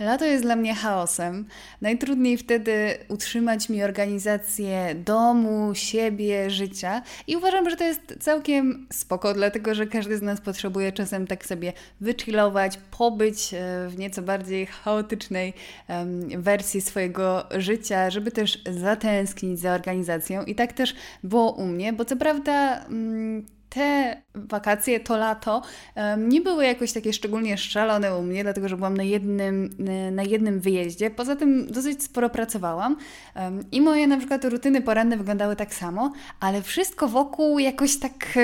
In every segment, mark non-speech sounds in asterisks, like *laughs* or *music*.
Lato jest dla mnie chaosem. Najtrudniej wtedy utrzymać mi organizację domu, siebie, życia. I uważam, że to jest całkiem spoko, dlatego że każdy z nas potrzebuje czasem tak sobie wychillować, pobyć e, w nieco bardziej chaotycznej wersji swojego życia, żeby też zatęsknić za organizacją. I tak też było u mnie, bo co prawda. Te wakacje, to lato nie były jakoś takie szczególnie szalone u mnie, dlatego że byłam na jednym, na jednym wyjeździe. Poza tym dosyć sporo pracowałam i moje na przykład rutyny poranne wyglądały tak samo, ale wszystko wokół jakoś tak,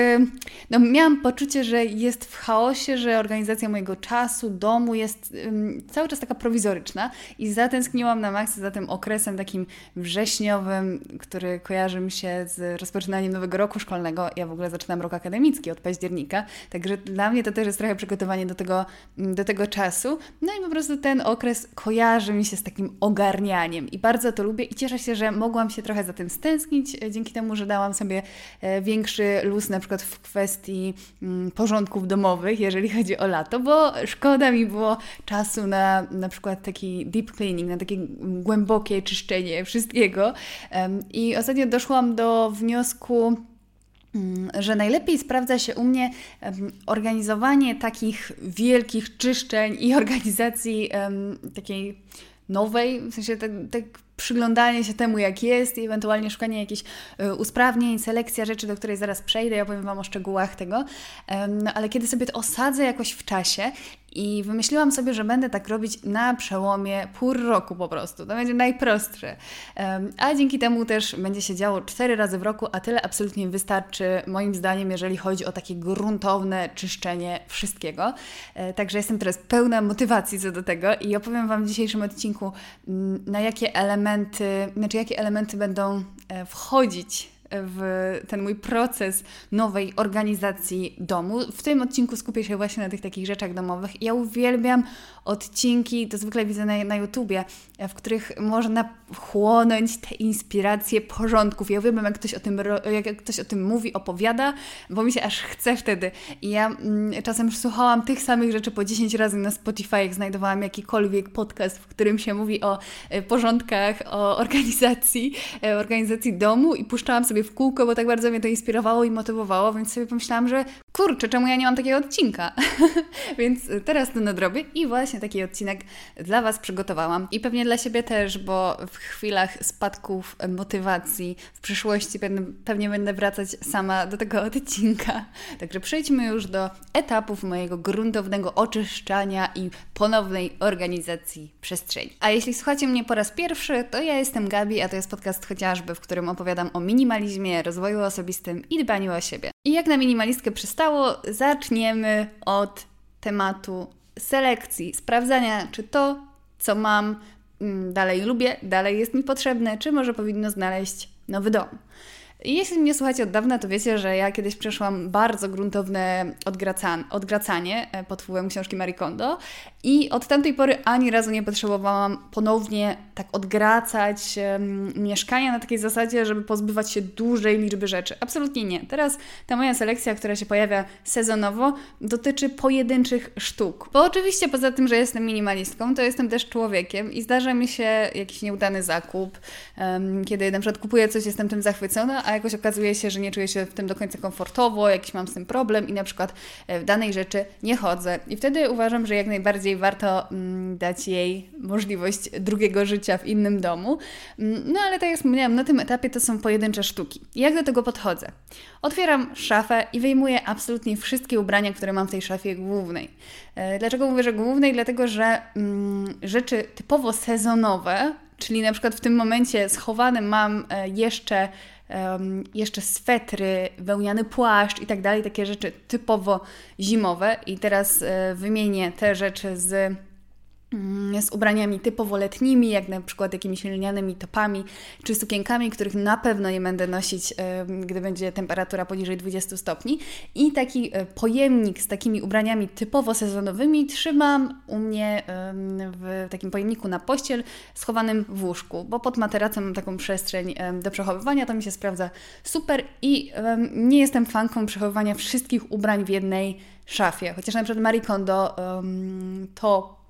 no miałam poczucie, że jest w chaosie, że organizacja mojego czasu, domu jest cały czas taka prowizoryczna i zatęskniłam na maksa za tym okresem takim wrześniowym, który kojarzy mi się z rozpoczynaniem nowego roku szkolnego. Ja w ogóle zaczynam rok akademicki od października, także dla mnie to też jest trochę przygotowanie do tego, mm, do tego czasu. No i po prostu ten okres kojarzy mi się z takim ogarnianiem i bardzo to lubię i cieszę się, że mogłam się trochę za tym stęsknić, e, dzięki temu, że dałam sobie e, większy luz na przykład w kwestii mm, porządków domowych, jeżeli chodzi o lato, bo szkoda mi było czasu na na przykład taki deep cleaning, na takie głębokie czyszczenie wszystkiego. I ostatnio doszłam do wniosku, że najlepiej sprawdza się u mnie organizowanie takich wielkich czyszczeń i *laughs* organizacji takiej nowej, w sensie tak, tak przyglądanie się temu, jak jest i ewentualnie szukanie jakichś y, usprawnień, selekcja rzeczy, do której zaraz przejdę, ja powiem Wam o szczegółach tego, no, ale kiedy sobie to osadzę jakoś w czasie i wymyśliłam sobie, że będę tak robić na przełomie pół roku po prostu. To będzie najprostsze. A dzięki temu też będzie się działo cztery razy w roku, a tyle absolutnie wystarczy, moim zdaniem, jeżeli chodzi o takie gruntowne czyszczenie wszystkiego. E, także jestem teraz pełna motywacji co do tego i opowiem Wam w dzisiejszym odcinku, mm, na jakie elementy, znaczy jakie elementy będą e, wchodzić w ten mój proces nowej organizacji domu. W tym odcinku skupię się właśnie na tych takich rzeczach domowych. Ja uwielbiam odcinki, to zwykle widzę na, na YouTubie, w których można chłonąć te inspiracje porządków. Ja uwielbiam, jak ktoś o tym, jak ktoś o tym mówi, opowiada, bo mi się aż chce wtedy. I ja mm, czasem słuchałam tych samych rzeczy po 10 razy na Spotify, jak znajdowałam jakikolwiek podcast, w którym się mówi o e, porządkach, o organizacji, e, organizacji domu i puszczałam sobie w kółko, bo tak bardzo mnie to inspirowało i motywowało, więc sobie pomyślałam, że kurczę, czemu ja nie mam takiego odcinka? *laughs* więc teraz to nadrobię i właśnie taki odcinek dla Was przygotowałam i pewnie dla siebie też, bo w chwilach spadków motywacji w przyszłości pewnie będę wracać sama do tego odcinka. Także przejdźmy już do etapów mojego gruntownego oczyszczania i ponownej organizacji przestrzeni. A jeśli słuchacie mnie po raz pierwszy, to ja jestem Gabi, a to jest podcast chociażby, w którym opowiadam o minimalizmie, rozwoju osobistym i dbaniu o siebie. I jak na minimalistkę przystało, zaczniemy od tematu selekcji, sprawdzania, czy to, co mam, mm, dalej lubię, dalej jest mi potrzebne, czy może powinno znaleźć nowy dom. Jeśli mnie słuchacie od dawna, to wiecie, że ja kiedyś przeszłam bardzo gruntowne odgracanie e, pod wpływem książki Marie Kondo i od tamtej pory ani razu nie potrzebowałam ponownie tak odgracać um, mieszkania na takiej zasadzie, żeby pozbywać się dużej liczby rzeczy. Absolutnie nie. Teraz ta moja selekcja, która się pojawia sezonowo, dotyczy pojedynczych sztuk. Bo oczywiście poza tym, że jestem minimalistką, to jestem też człowiekiem i zdarza mi się jakiś nieudany zakup, um, kiedy na przykład kupuję coś, jestem tym zachwycona, a jakoś okazuje się, że nie czuję się w tym do końca komfortowo, jakiś mam z tym problem i na przykład e, w danej rzeczy nie chodzę. I wtedy uważam, że jak najbardziej warto mm, dać jej możliwość drugiego życia w innym domu. Mm, no ale tak jak wspomniałam, na tym etapie to są pojedyncze sztuki. Jak do tego podchodzę? Otwieram szafę i wyjmuję absolutnie wszystkie ubrania, które mam w tej szafie głównej. E, dlaczego mówię, że głównej? Dlatego, że mm, rzeczy typowo sezonowe, czyli na przykład w tym momencie schowane mam e, jeszcze um, jeszcze swetry, wełniany płaszcz i tak dalej, takie rzeczy typowo zimowe. I teraz e, wymienię te rzeczy z z ubraniami typowo letnimi, jak na przykład jakimiś lnianymi topami czy sukienkami, których na pewno nie będę nosić, gdy będzie temperatura poniżej 20 stopni. I taki e, pojemnik z takimi ubraniami typowo sezonowymi trzymam u mnie w takim pojemniku na pościel, schowanym w łóżku, bo pod materacem mam taką przestrzeń do przechowywania, to mi się sprawdza super i nie jestem fanką przechowywania wszystkich ubrań w jednej szafie. Chociaż na przykład Marie Kondo to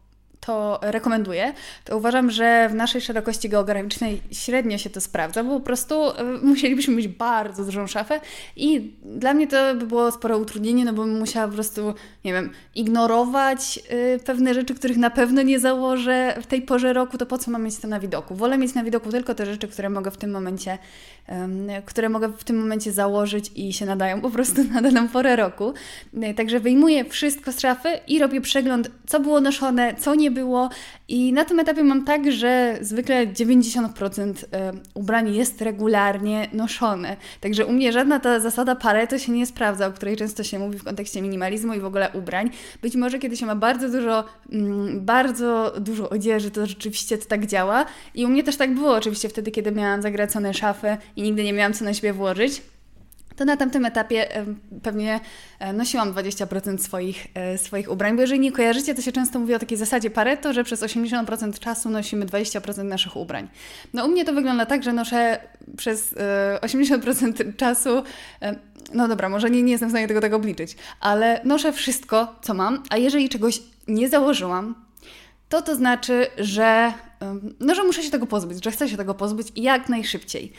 to rekomenduję, to uważam, że w naszej szerokości geograficznej średnio się to sprawdza, bo po prostu e, musielibyśmy mieć bardzo dużą szafę i dla mnie to by było sporo utrudnienie, no bo bym musiała po prostu, nie wiem, ignorować y, pewne rzeczy, których na pewno nie założę w tej porze roku, to po co mam mieć to na widoku? Wolę mieć na widoku tylko te rzeczy, które mogę w tym momencie, które mogę w tym momencie założyć i się nadają po prostu *laughs* na daną porę roku. E, także wyjmuję wszystko z szafy i robię przegląd, co było noszone, co nie było. I na tym etapie mam tak, że zwykle 90% e, ubrań jest regularnie noszone. Także u mnie żadna ta zasada Pareto się nie sprawdza, o której często się mówi w kontekście minimalizmu i w ogóle ubrań. Być może kiedy się ma bardzo dużo, mm, bardzo dużo odzieży, to rzeczywiście to tak działa. I u mnie też tak było oczywiście wtedy, kiedy miałam zagracone szafy i nigdy nie miałam co na siebie włożyć to na tamtym etapie pewnie e, nosiłam 20% swoich, e, swoich ubrań, bo jeżeli nie kojarzycie, to się często mówi o takiej zasadzie Pareto, że przez 80% czasu nosimy 20% naszych ubrań. No u mnie to wygląda tak, że noszę przez 80% e, czasu, no dobra, może nie, nie jestem w stanie tego tak obliczyć, ale noszę wszystko, co mam, a jeżeli czegoś nie założyłam, to to znaczy, że, no, że muszę się tego pozbyć, że chcę się tego pozbyć jak najszybciej.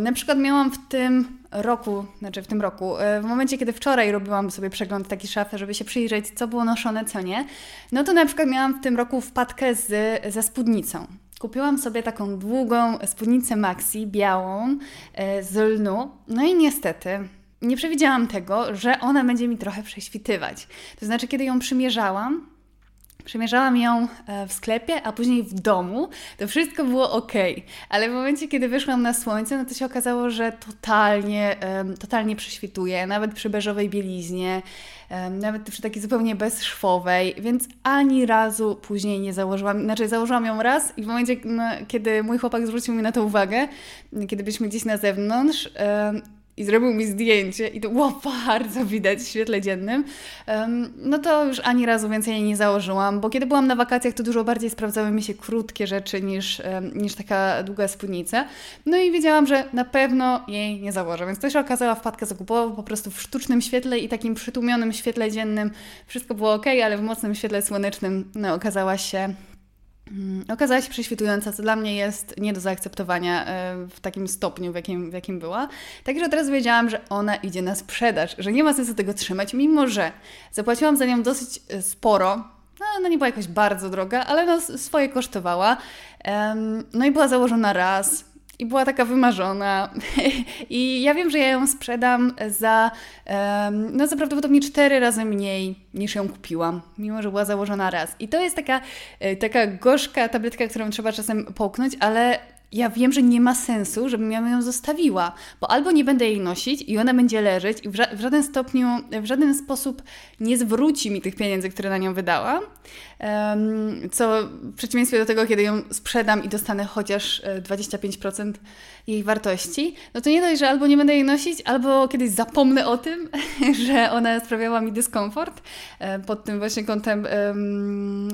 Na przykład miałam w tym roku, znaczy w tym roku, e, w momencie, kiedy wczoraj robiłam sobie przegląd taki szafy, żeby się przyjrzeć, co było noszone, co nie, no to na przykład miałam w tym roku wpadkę z, ze spódnicą. Kupiłam sobie taką długą spódnicę maxi, białą, e, z lnu, no i niestety nie przewidziałam tego, że ona będzie mi trochę prześwitywać. To znaczy, kiedy ją przymierzałam, Przemierzałam ją e, w sklepie, a później w domu. To wszystko było ok, ale w momencie, kiedy wyszłam na słońce, no to się okazało, że totalnie, totalnie prześwituje, nawet przy beżowej bieliźnie, nawet przy takiej zupełnie bezszwowej, więc ani razu później nie założyłam. Znaczy, założyłam ją raz i w momencie, no, kiedy mój chłopak zwrócił mi na to uwagę, kiedy byliśmy gdzieś na zewnątrz, i zrobił mi zdjęcie i to było *laughs* bardzo widać w świetle dziennym, no to już ani razu więcej jej nie założyłam, bo kiedy byłam na wakacjach, to dużo bardziej sprawdzały mi się krótkie rzeczy niż, niż taka długa spódnica. No i wiedziałam, że na pewno jej nie założę, więc to się okazała wpadka zakupową po prostu w sztucznym świetle i takim przytłumionym świetle dziennym. Wszystko było ok, ale w mocnym świetle słonecznym no, okazała się okazała się prześwitująca, co dla mnie jest nie do zaakceptowania e, w takim stopniu, w jakim, w jakim była. Także od razu wiedziałam, że ona idzie na sprzedaż, że nie ma sensu tego trzymać, mimo że zapłaciłam za nią dosyć e, sporo. No, ona nie była jakoś bardzo droga, ale no, swoje kosztowała. No i była założona raz, i była taka wymarzona. *laughs* I ja wiem, że ja ją sprzedam za, no za prawdopodobnie cztery razy mniej niż ją kupiłam, mimo że była założona raz. I to jest taka, e, taka gorzka tabletka, którą trzeba czasem połknąć, ale ja wiem, że nie ma sensu, żebym ja ją zostawiła, bo albo nie będę jej nosić i ona będzie leżeć i w, ża w żaden stopniu, w żaden sposób nie zwróci mi tych pieniędzy, które na nią wydałam, co w przeciwieństwie do tego, kiedy ją sprzedam i dostanę chociaż 25% e, jej wartości, no to nie dość, że albo nie będę jej nosić, albo kiedyś zapomnę o tym, *laughs* że ona sprawiała mi dyskomfort e, pod tym właśnie kątem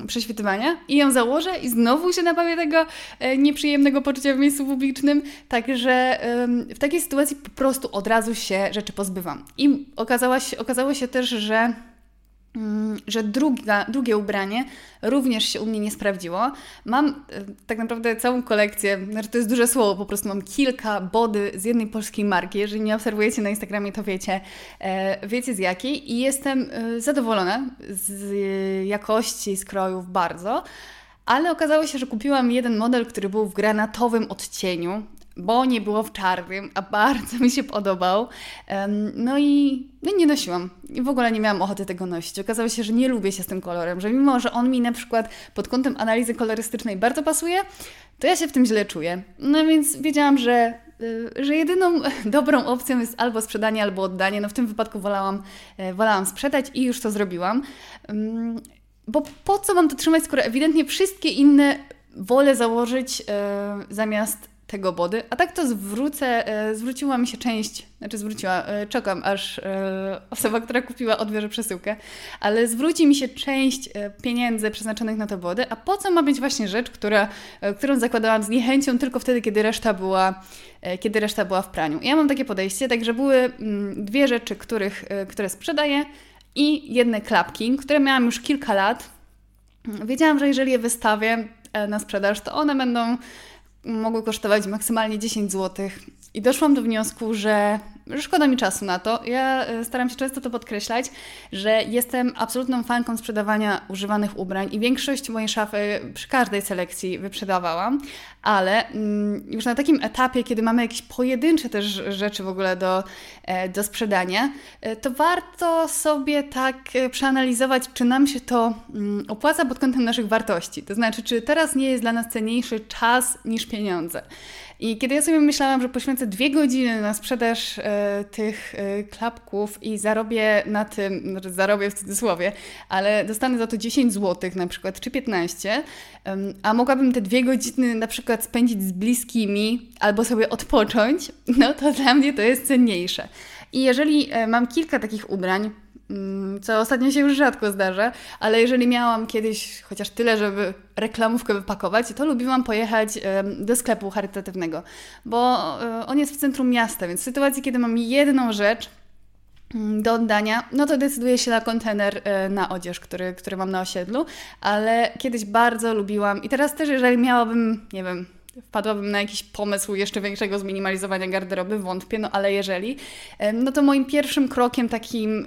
prześwitywania i ją założę i znowu się nabawię tego e, nieprzyjemnego poczucia w miejscu publicznym, także w takiej sytuacji po prostu od razu się rzeczy pozbywam. I okazało się, okazało się też, że że druga, drugie ubranie również się u mnie nie sprawdziło. Mam e, tak naprawdę całą kolekcję, znaczy to jest duże słowo, po prostu mam kilka body z jednej polskiej marki. Jeżeli mnie obserwujecie na Instagramie, to wiecie, e, wiecie z jakiej i jestem e, zadowolona z jakości skrojów bardzo. Ale okazało się, że kupiłam jeden model, który był w granatowym odcieniu, bo nie było w czarnym, a bardzo mi się podobał. No i no nie nosiłam. I w ogóle nie miałam ochoty tego nosić. Okazało się, że nie lubię się z tym kolorem, że mimo, że on mi na przykład pod kątem analizy kolorystycznej bardzo pasuje, to ja się w tym źle czuję. No więc wiedziałam, że y, że jedyną *laughs* dobrą opcją jest albo sprzedanie, albo oddanie. No w tym wypadku wolałam, e, wolałam sprzedać i już to zrobiłam. Bo po co mam to trzymać, skoro ewidentnie wszystkie inne wolę założyć e, zamiast tego body, a tak to zwrócę, e, zwróciła mi się część, znaczy zwróciła, e, czekam aż e, osoba, która kupiła odbierze przesyłkę, ale zwróci mi się część pieniędzy przeznaczonych na te body, a po co ma być właśnie rzecz, która, którą zakładałam z niechęcią tylko wtedy, kiedy reszta była, kiedy reszta była w praniu. Ja mam takie podejście, także były mm, dwie rzeczy, których, które sprzedaję i jedne klapki, które miałam już kilka lat, wiedziałam, że jeżeli je wystawię na sprzedaż, to one będą mogły kosztować maksymalnie 10 zł. I doszłam do wniosku, że szkoda mi czasu na to. Ja e, staram się często to podkreślać, że jestem absolutną fanką sprzedawania używanych ubrań i większość mojej szafy przy każdej selekcji wyprzedawałam, ale mm, już na takim etapie, kiedy mamy jakieś pojedyncze też rzeczy w ogóle do, e, do sprzedania, e, to warto sobie tak przeanalizować, czy nam się to mm, opłaca pod kątem naszych wartości. To znaczy, czy teraz nie jest dla nas cenniejszy czas niż pieniądze. I kiedy ja sobie myślałam, że poświęcę dwie godziny na sprzedaż e, tych e, klapków i zarobię na tym, znaczy zarobię w cudzysłowie, ale dostanę za to 10 zł na przykład, czy 15, a mogłabym te dwie godziny na przykład spędzić z bliskimi albo sobie odpocząć, *laughs* no to dla mnie to jest cenniejsze. I jeżeli e, mam kilka takich ubrań, Mm, co ostatnio się już rzadko zdarza, ale jeżeli miałam kiedyś chociaż tyle, żeby reklamówkę wypakować, to lubiłam pojechać do sklepu charytatywnego, bo e, on jest w centrum miasta, więc w sytuacji, kiedy mam jedną rzecz, do oddania, no to decyduję się na kontener e, na odzież, który, który mam na osiedlu, ale kiedyś bardzo lubiłam i teraz też, jeżeli miałabym, nie wiem, wpadłabym na jakiś pomysł jeszcze większego zminimalizowania garderoby, wątpię, no ale jeżeli, no to moim pierwszym krokiem takim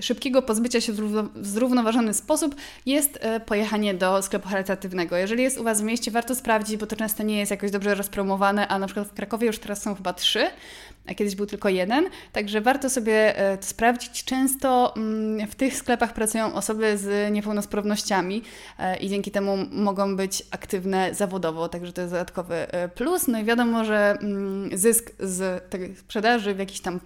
szybkiego pozbycia się w zrównoważony sposób jest e, pojechanie do sklepu charytatywnego. Jeżeli jest u Was w mieście, warto sprawdzić, bo to często nie jest jakoś dobrze rozpromowane, a na przykład w Krakowie już teraz są chyba trzy, a kiedyś był tylko jeden, także warto sobie e, to sprawdzić. Często mm, w tych sklepach pracują osoby z niepełnosprawnościami e, i dzięki temu mogą być aktywne zawodowo, także to jest dodatkowy e, plus. No i wiadomo, że mm, zysk z tej sprzedaży w jakiś tam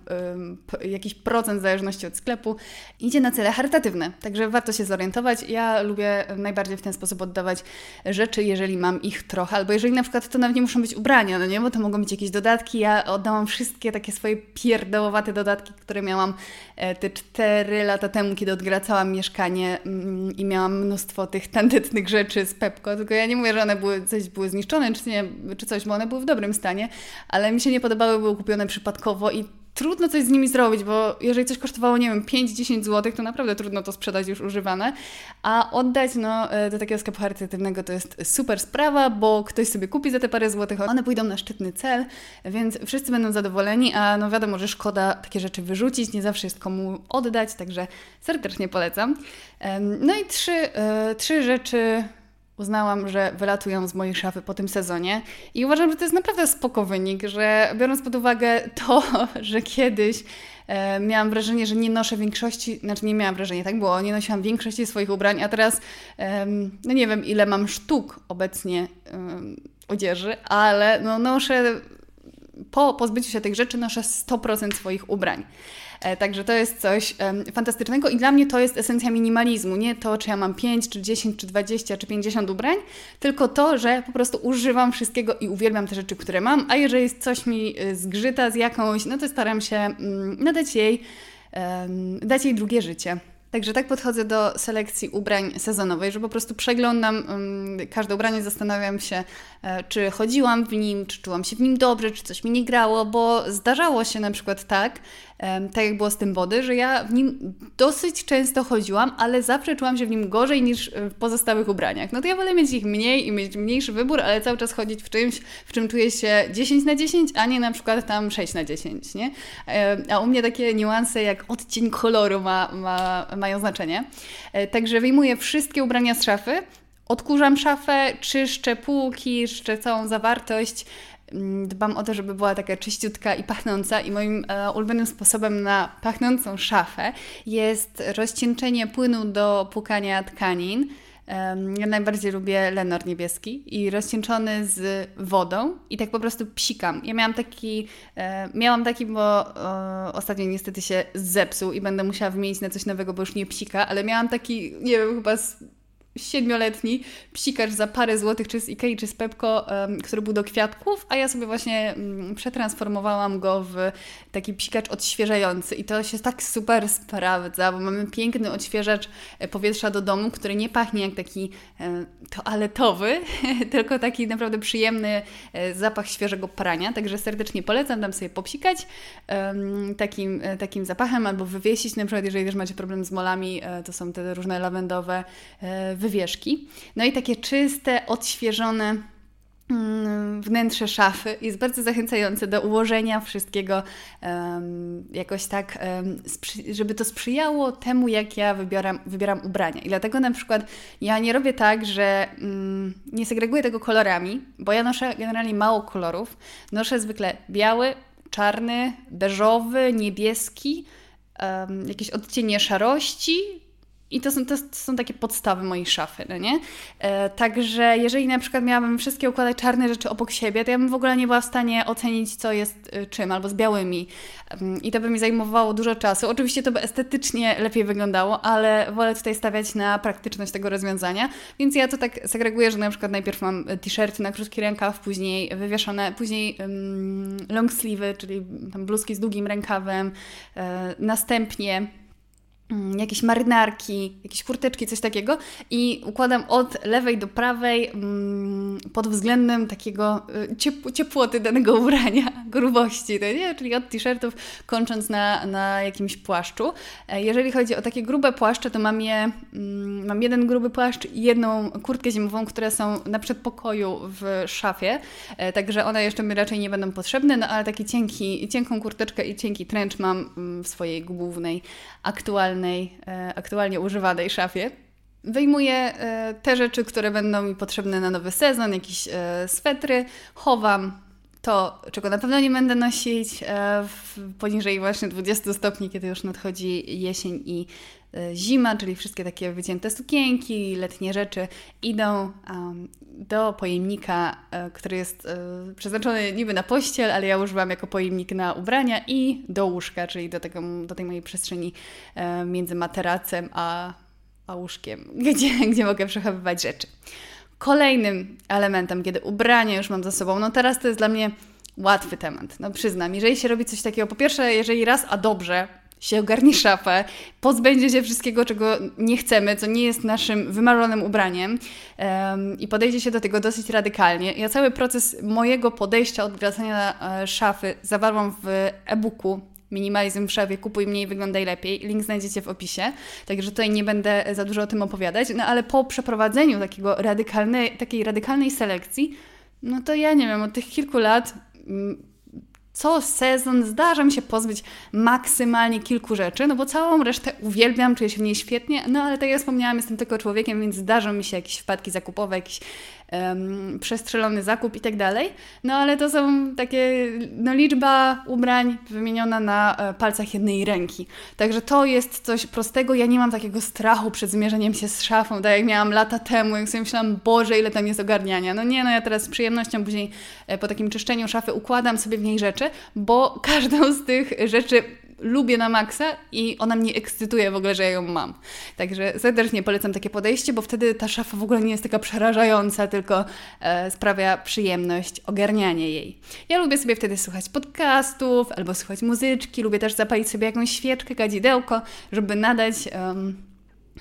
jakiś procent w zależności od sklepu idzie na cele charytatywne, także warto się zorientować. Ja lubię najbardziej w ten sposób oddawać rzeczy, jeżeli mam ich trochę, albo jeżeli na przykład to nawet nie muszą być ubrania, no nie, bo to mogą być jakieś dodatki. Ja oddałam wszystkie takie swoje pierdołowate dodatki, które miałam e, te 4 lata temu, kiedy odgracałam mieszkanie mm, i miałam mnóstwo tych tandetnych rzeczy z Pepko, tylko ja nie mówię, że one były, coś były zniszczone czy, nie, czy coś, bo one były w dobrym stanie, ale mi się nie podobały, były kupione przypadkowo i trudno coś z nimi zrobić, bo jeżeli coś kosztowało, nie wiem, 5-10 zł, to naprawdę trudno to sprzedać już używane, a oddać no, e, do takiego sklepu charytatywnego to jest super sprawa, bo ktoś sobie kupi za te parę złotych, one pójdą na szczytny cel, więc wszyscy będą zadowoleni, a no wiadomo, że szkoda takie rzeczy wyrzucić, nie zawsze jest komu oddać, także serdecznie polecam. No i trzy, e, trzy rzeczy uznałam, że wylatują z mojej szafy po tym sezonie i uważam, że to jest naprawdę spoko wynik, że biorąc pod uwagę to, *laughs* że kiedyś e, miałam wrażenie, że nie noszę większości, znaczy nie miałam wrażenia, tak było, nie nosiłam większości swoich ubrań, a teraz e, no nie wiem ile mam sztuk obecnie e, odzieży, ale no noszę po pozbyciu się tych rzeczy noszę 100% swoich ubrań. E, także to jest coś fantastycznego i dla mnie to jest esencja minimalizmu. Nie to, czy ja mam 5, czy 10, czy 20, czy 50 ubrań, tylko to, że po prostu używam wszystkiego i uwielbiam te rzeczy, które mam, a jeżeli coś mi e, zgrzyta z jakąś, no to staram się mm, nadać jej, dać jej drugie życie. Także tak podchodzę do selekcji ubrań sezonowej, że po prostu przeglądam um, każde ubranie, zastanawiam się, e, czy chodziłam w nim, czy czułam się w nim dobrze, czy coś mi nie grało, bo zdarzało się na przykład tak, tak jak było z tym wody, że ja w nim dosyć często chodziłam, ale zawsze czułam się w nim gorzej niż w pozostałych ubraniach. No to ja wolę mieć ich mniej i mieć mniejszy wybór, ale cały czas chodzić w czymś, w czym czuję się 10 na 10, a nie na przykład tam 6 na 10, nie? A u mnie takie niuanse jak odcień koloru ma, ma, mają znaczenie. E, także wyjmuję wszystkie ubrania z szafy, odkurzam szafę, czyszczę półki, czyszczę całą zawartość, dbam o to, żeby była taka czyściutka i pachnąca i moim e, ulubionym sposobem na pachnącą szafę jest rozcieńczenie płynu do płukania tkanin. Ja najbardziej lubię lenor niebieski i rozcieńczony z wodą i tak po prostu psikam. Ja miałam taki, e, miałam taki, bo e, ostatnio niestety się zepsuł i będę musiała wymienić na coś nowego, bo już nie psika, ale miałam taki, nie wiem, chyba z siedmioletni psikacz za parę złotych, czy z Ikei, czy z Pepko, który był do kwiatków, a ja sobie właśnie um, przetransformowałam go w taki psikacz odświeżający. I to się tak super sprawdza, bo mamy piękny odświeżacz e, powietrza do domu, który nie pachnie jak taki e, toaletowy, *laughs* tylko taki naprawdę przyjemny e, zapach świeżego prania, także serdecznie polecam tam sobie popsikać takim, takim zapachem albo wywiesić, na przykład jeżeli też macie problem z molami, to są te różne lawendowe wywieszki. No i takie czyste, odświeżone Mm, wnętrze szafy jest bardzo zachęcające do ułożenia wszystkiego jakoś tak, żeby to sprzyjało temu, jak ja wybieram, wybieram ubrania. I dlatego na przykład ja nie robię tak, że um, nie segreguję tego kolorami, bo ja noszę generalnie mało kolorów. Noszę zwykle biały, czarny, beżowy, niebieski, jakieś odcienie szarości, i to są, to są takie podstawy mojej szafy, no nie? E, także jeżeli na przykład miałabym wszystkie układać czarne rzeczy obok siebie, to ja bym w ogóle nie była w stanie ocenić, co jest y, czym, albo z białymi. Um, I to by mi zajmowało dużo czasu. Oczywiście to by estetycznie lepiej wyglądało, ale wolę tutaj stawiać na praktyczność tego rozwiązania. Więc ja to tak segreguję, że na przykład najpierw mam t-shirty na krótki rękaw, później wywieszone, później um, long sleeve, czyli tam bluzki z długim rękawem, e, następnie Mm, jakieś marynarki, jakieś kurteczki, coś takiego i układam od lewej do prawej mm, pod względem takiego y, ciep ciepłoty danego ubrania, *laughs* grubości, to nie? czyli od t-shirtów kończąc na, na jakimś płaszczu. E, jeżeli chodzi o takie grube płaszcze, to mam je, mm, mam jeden gruby płaszcz i jedną kurtkę zimową, które są na przedpokoju w szafie, e, także one jeszcze mi raczej nie będą potrzebne, no ale taki cienki, cienką kurteczkę i cienki trench mam w swojej głównej, aktualnej aktualnej, e, aktualnie używanej szafie. Wyjmuję e, te rzeczy, które będą mi potrzebne na nowy sezon, jakieś e, swetry, chowam to, czego na pewno nie będę nosić poniżej właśnie 20 stopni, kiedy już nadchodzi jesień i zima, czyli wszystkie takie wycięte sukienki, letnie rzeczy idą do pojemnika, który jest przeznaczony niby na pościel, ale ja używam jako pojemnik na ubrania i do łóżka, czyli do, tego, do tej mojej przestrzeni między materacem a, a łóżkiem, *laughs* gdzie, gdzie mogę przechowywać rzeczy. Kolejnym elementem, kiedy ubrania już mam za sobą, no teraz to jest dla mnie łatwy temat, no przyznam. Jeżeli się robi coś takiego, po pierwsze, jeżeli raz, a dobrze, się ogarnie szafę, pozbędzie się wszystkiego, czego nie chcemy, co nie jest naszym wymarzonym ubraniem um, i podejdzie się do tego dosyć radykalnie. Ja cały proces mojego podejścia od wracania e, szafy zawarłam w e-booku Minimalizm w szafie, kupuj mniej, wyglądaj lepiej. Link znajdziecie w opisie, także tutaj nie będę za dużo o tym opowiadać. No ale po przeprowadzeniu takiego radykalnej, takiej radykalnej selekcji, no to ja nie wiem, od tych kilku lat mm, co sezon zdarza mi się pozbyć maksymalnie kilku rzeczy, no bo całą resztę uwielbiam, czuję się w niej świetnie, no ale tak jak wspomniałam, jestem tylko człowiekiem, więc zdarzą mi się jakieś wpadki zakupowe, jakiś um, przestrzelony zakup i tak dalej. No ale to są takie, no liczba ubrań wymieniona na e, palcach jednej ręki. Także to jest coś prostego. Ja nie mam takiego strachu przed zmierzeniem się z szafą, tak jak miałam lata temu, jak sobie myślałam, Boże, ile tam jest ogarniania. No nie, no ja teraz z przyjemnością później e, po takim czyszczeniu szafy układam sobie w niej rzeczy, bo każdą z tych rzeczy lubię na maksa i ona mnie ekscytuje w ogóle, że ja ją mam. Także serdecznie polecam takie podejście, bo wtedy ta szafa w ogóle nie jest taka przerażająca, tylko e, sprawia przyjemność ogarnianie jej. Ja lubię sobie wtedy słuchać podcastów albo słuchać muzyczki, lubię też zapalić sobie jakąś świeczkę, kadzidełko, żeby nadać... Um,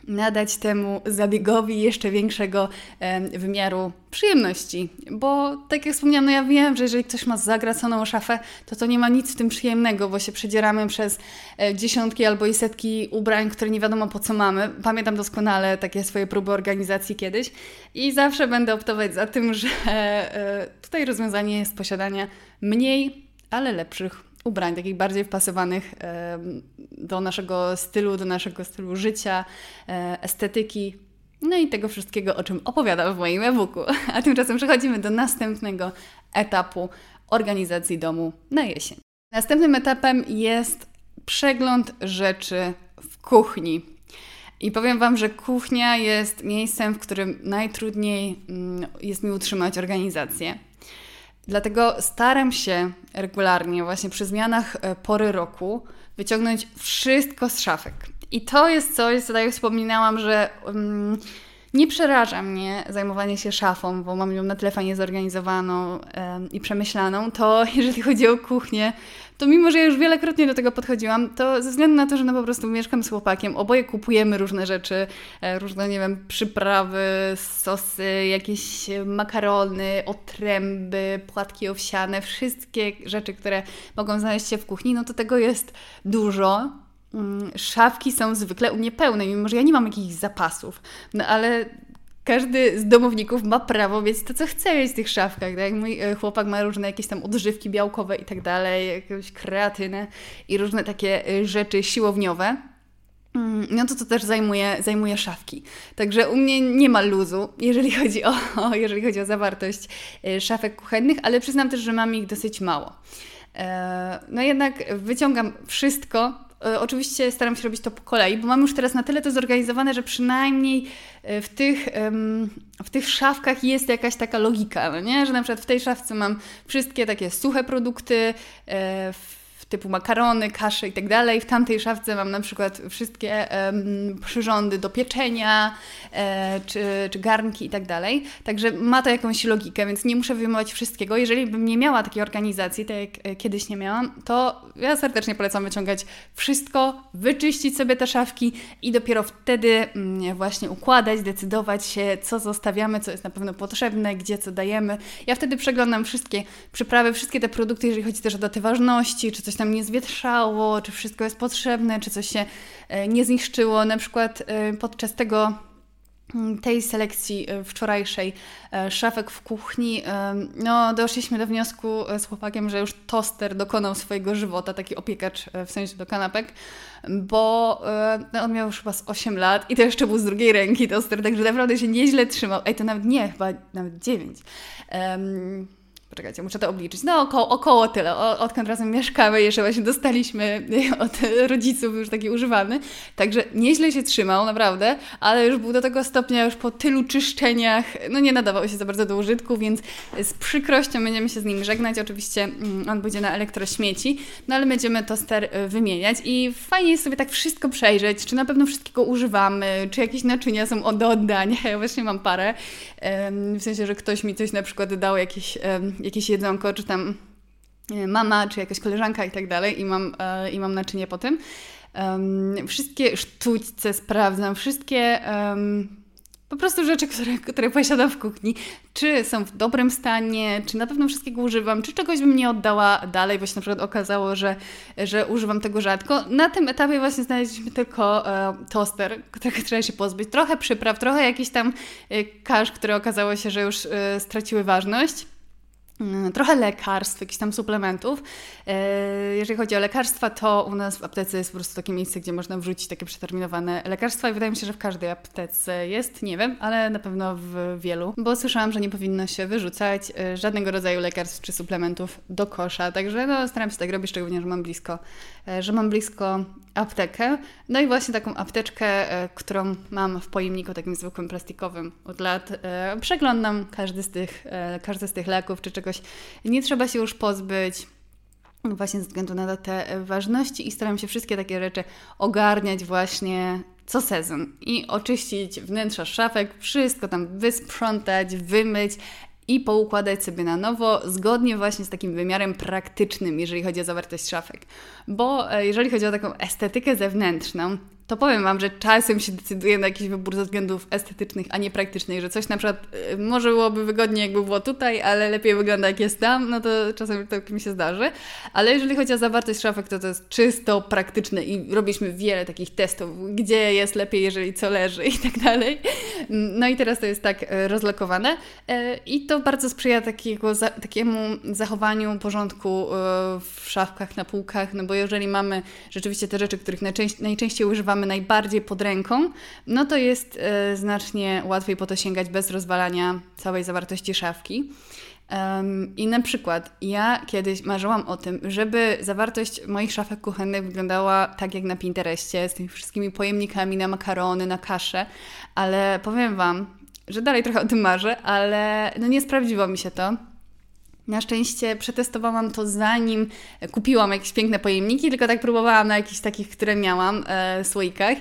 nadać temu zabiegowi jeszcze większego e, wymiaru przyjemności. Bo tak jak wspomniałam, no ja wiem, że jeżeli ktoś ma zagraconą szafę, to to nie ma nic w tym przyjemnego, bo się przedzieramy przez e, dziesiątki albo i setki ubrań, które nie wiadomo po co mamy. Pamiętam doskonale takie swoje próby organizacji kiedyś i zawsze będę optować za tym, że e, tutaj rozwiązanie jest posiadania mniej, ale lepszych ubrań, takich bardziej wpasowanych do naszego stylu, do naszego stylu życia, e, estetyki, no i tego wszystkiego, o czym opowiadam w moim e-booku. *laughs* A tymczasem przechodzimy do następnego etapu organizacji domu na jesień. Następnym etapem jest przegląd rzeczy w kuchni. I powiem Wam, że kuchnia jest miejscem, w którym najtrudniej mm, jest mi utrzymać organizację. Dlatego staram się regularnie, właśnie przy zmianach e, pory roku, wyciągnąć wszystko z szafek. I to jest coś, co tak jak wspominałam, że um, nie przeraża mnie zajmowanie się szafą, bo mam ją na tyle fajnie zorganizowaną um, i przemyślaną. To *laughs* jeżeli chodzi o kuchnię, to mimo, że ja już wielokrotnie do tego podchodziłam, to ze względu na to, że no po prostu mieszkam z chłopakiem, oboje kupujemy różne rzeczy, e, różne, nie wiem, przyprawy, sosy, jakieś makarony, otręby, płatki owsiane, wszystkie rzeczy, które mogą znaleźć się w kuchni, no to tego jest dużo. Mm, szafki są zwykle u mnie pełne, mimo że ja nie mam jakichś zapasów. No ale każdy z domowników ma prawo mieć to, co chce mieć w tych szafkach. Tak? Mój e, chłopak ma różne jakieś tam odżywki białkowe i tak dalej, jakąś kreatynę i różne takie e, rzeczy siłowniowe. Mm, no to to też zajmuje, zajmuje szafki. Także u mnie nie ma luzu, jeżeli chodzi o, *laughs* jeżeli chodzi o zawartość e, szafek kuchennych, ale przyznam też, że mam ich dosyć mało. No jednak wyciągam wszystko, oczywiście staram się robić to po kolei, bo mam już teraz na tyle to zorganizowane, że przynajmniej e, w tych, w tych szafkach jest jakaś taka logika, no nie? że na przykład w tej szafce mam wszystkie takie suche produkty, e, typu makarony, kasze i tak dalej. W tamtej szafce mam na przykład wszystkie um, przyrządy do pieczenia, e, czy, czy garnki i tak dalej. Także ma to jakąś logikę, więc nie muszę wyjmować wszystkiego. Jeżeli bym nie miała takiej organizacji, tak jak e, kiedyś nie miałam, to ja serdecznie polecam wyciągać wszystko, wyczyścić sobie te szafki i dopiero wtedy mm, właśnie układać, decydować się, co zostawiamy, co jest na pewno potrzebne, gdzie co dajemy. Ja wtedy przeglądam wszystkie przyprawy, wszystkie te produkty, jeżeli chodzi też o daty ważności, czy coś tam nie zwietrzało, czy wszystko jest potrzebne, czy coś się e, nie zniszczyło. Na przykład e, podczas tego mm, tej selekcji e, wczorajszej szafek w kuchni, no doszliśmy do wniosku z chłopakiem, że już toster dokonał swojego żywota, taki opiekacz w sensie do kanapek, bo no, on miał już chyba z 8 lat i to jeszcze był z drugiej ręki toster, także naprawdę się nieźle trzymał. Ej, to nawet nie, chyba nawet 9. Um, Poczekajcie, muszę to obliczyć. No około, około tyle. O, odkąd razem mieszkamy, jeszcze właśnie dostaliśmy *laughs* od rodziców już taki używany. Także nieźle się trzymał, naprawdę, ale już był do tego stopnia już po tylu czyszczeniach, no nie nadawał się za bardzo do użytku, więc z przykrością będziemy się z nim żegnać. Oczywiście mm, on pójdzie na elektrośmieci, no ale będziemy toster y, wymieniać i fajnie jest sobie tak wszystko przejrzeć, czy na pewno wszystkiego używamy, czy jakieś naczynia są do oddania. *laughs* Ja właśnie mam parę, w sensie, że ktoś mi coś na przykład dał, jakieś jakieś jedzonko, czy tam mama, czy jakaś koleżanka i tak dalej i mam, e, i mam naczynie po tym. Um, wszystkie sztućce sprawdzam, wszystkie um, po prostu rzeczy, które, które posiadam w kuchni, czy są w dobrym stanie, czy na pewno wszystkiego używam, czy czegoś bym nie oddała dalej, bo się na przykład okazało, że, że używam tego rzadko. Na tym etapie właśnie znaleźliśmy tylko e, toster, którego trzeba się pozbyć, trochę przypraw, trochę jakiś tam e, kasz, które okazało się, że już e, straciły ważność. Mm, trochę lekarstw, jakichś tam suplementów. E, jeżeli chodzi o lekarstwa, to u nas w aptece jest po prostu takie miejsce, gdzie można wrzucić takie przeterminowane lekarstwa i wydaje mi się, że w każdej aptece jest, nie wiem, ale na pewno w wielu, bo słyszałam, że nie powinno się wyrzucać e, żadnego rodzaju lekarstw czy suplementów do kosza, także no, staram się tak robić, szczególnie, że mam blisko, e, że mam blisko aptekę. No i właśnie taką apteczkę, którą mam w pojemniku takim zwykłym plastikowym od lat. Przeglądam każdy z tych, każdy z tych leków czy czegoś nie trzeba się już pozbyć. Właśnie ze względu na datę ważności i staram się wszystkie takie rzeczy ogarniać właśnie co sezon i oczyścić wnętrza szafek, wszystko tam wysprzątać, wymyć i poukładać sobie na nowo, zgodnie właśnie z takim wymiarem praktycznym, jeżeli chodzi o zawartość szafek. Bo e, jeżeli chodzi o taką estetykę zewnętrzną, to powiem Wam, że czasem się decyduje na jakiś wybór ze względów estetycznych, a nie praktycznych, że coś na przykład y, może byłoby wygodniej, jakby było tutaj, ale lepiej wygląda jak jest tam, no to czasem to mi się zdarzy. Ale jeżeli chodzi o zawartość szafek, to to jest czysto praktyczne i robiliśmy wiele takich testów, gdzie jest lepiej, jeżeli co leży i tak dalej. No i teraz to jest tak y, rozlokowane y, i to bardzo sprzyja takiego, takiemu zachowaniu porządku w szafkach, na półkach, no bo jeżeli mamy rzeczywiście te rzeczy, których najczęściej używamy, mamy najbardziej pod ręką, no to jest e, znacznie łatwiej po to sięgać bez rozwalania całej zawartości szafki. I na przykład ja kiedyś marzyłam o tym, żeby zawartość moich szafek kuchennych wyglądała tak jak na Pinterestie, z tymi wszystkimi pojemnikami na makarony, na kaszę, ale powiem Wam, że dalej trochę o tym marzę, ale no nie sprawdziło mi się to. Na szczęście przetestowałam to zanim kupiłam jakieś piękne pojemniki, tylko tak próbowałam na jakichś takich, które miałam, e, słoikach.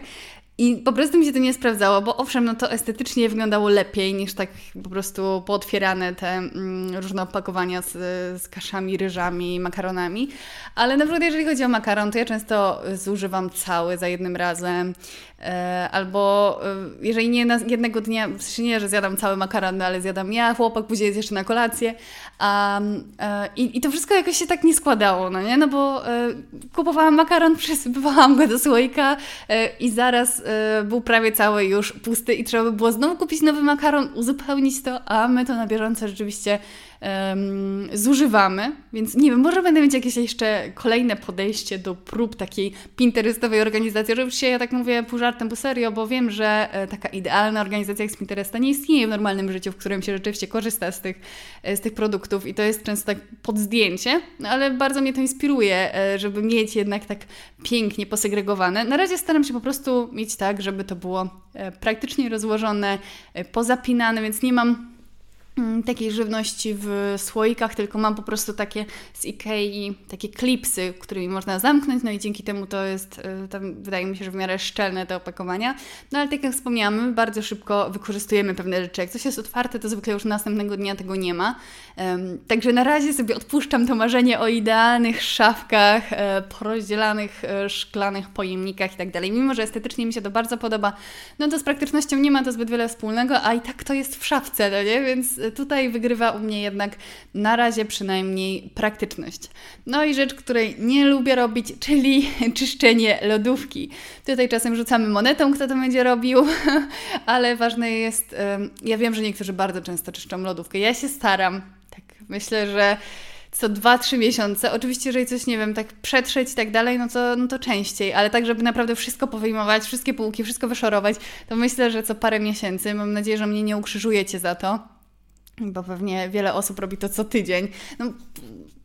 I po prostu mi się to nie sprawdzało, bo owszem, no to estetycznie wyglądało lepiej niż tak po prostu pootwierane te mm, różne opakowania z, z kaszami, ryżami, makaronami. Ale naprawdę jeżeli chodzi o makaron, to ja często zużywam cały za jednym razem. E, albo e, jeżeli nie jednego dnia, w sensie nie, że zjadam cały makaron, ale zjadam ja, chłopak później jest jeszcze na kolację. Um, i, I to wszystko jakoś się tak nie składało, no nie? No bo kupowałam makaron, *laughs* przysypywałam go do słoika i zaraz był prawie cały już pusty i trzeba by było znowu kupić nowy makaron, uzupełnić to, a my to na bieżąco rzeczywiście um, zużywamy, więc nie wiem, może będę mieć jakieś jeszcze kolejne podejście do prób takiej pinterestowej organizacji. Oczywiście ja tak mówię pół żartem, pół serio, bo wiem, że e, taka idealna organizacja jak z Pinteresta nie istnieje w normalnym życiu, w którym się rzeczywiście korzysta z tych, e, z tych produktów i to jest często tak pod zdjęcie, no ale bardzo mnie to inspiruje, e, żeby mieć jednak tak pięknie posegregowane. Na razie staram się po prostu mieć tak, żeby to było praktycznie rozłożone, pozapinane, więc nie mam takiej żywności w słoikach, tylko mam po prostu takie z Ikei, takie klipsy, którymi można zamknąć, no i dzięki temu to jest, y, wydaje mi się, że w miarę szczelne te opakowania. No ale tak jak wspomniałam, bardzo szybko wykorzystujemy pewne rzeczy. Jak coś jest otwarte, to zwykle już następnego dnia tego nie ma. Także na razie sobie odpuszczam to marzenie o idealnych szafkach, e, porozdzielanych e, szklanych pojemnikach i tak dalej. Mimo, że estetycznie mi się to bardzo podoba, no to z praktycznością nie ma to zbyt wiele wspólnego, a i tak to jest w szafce, no nie? Więc tutaj wygrywa u mnie jednak na razie przynajmniej praktyczność. No i rzecz, której nie lubię robić, czyli *laughs* czyszczenie lodówki. Tutaj czasem rzucamy monetą, kto to będzie robił, *laughs* ale ważne jest, ja wiem, że niektórzy bardzo często czyszczą lodówkę. Ja się staram, tak myślę, że co 2-3 miesiące. Oczywiście, jeżeli coś, nie wiem, tak przetrzeć i tak dalej, no to, no to częściej, ale tak, żeby naprawdę wszystko powyjmować, wszystkie półki, wszystko wyszorować, to myślę, że co parę miesięcy. Mam nadzieję, że mnie nie ukrzyżujecie za to bo pewnie wiele osób robi to co tydzień. No,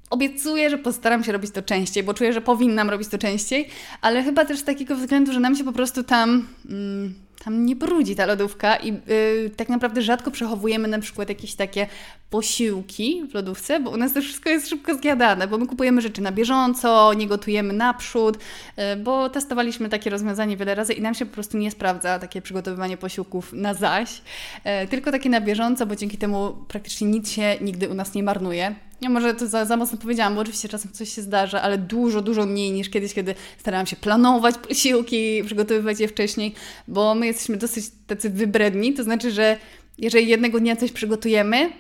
obiecuję, że postaram się robić to częściej, bo czuję, że powinnam robić to częściej, ale chyba też z takiego względu, że nam się po prostu tam. Mm, tam nie brudzi ta lodówka i yy, tak naprawdę rzadko przechowujemy na przykład jakieś takie posiłki w lodówce, bo u nas to wszystko jest szybko zjadane, bo my kupujemy rzeczy na bieżąco, nie gotujemy naprzód, yy, bo testowaliśmy takie rozwiązanie wiele razy i nam się po prostu nie sprawdza takie przygotowywanie posiłków na zaś, yy, tylko takie na bieżąco, bo dzięki temu praktycznie nic się nigdy u nas nie marnuje. Ja może to za, za mocno powiedziałam, bo oczywiście czasem coś się zdarza, ale dużo, dużo mniej niż kiedyś, kiedy starałam się planować posiłki, przygotowywać je wcześniej, bo my jesteśmy dosyć tacy wybredni, to znaczy, że jeżeli jednego dnia coś przygotujemy,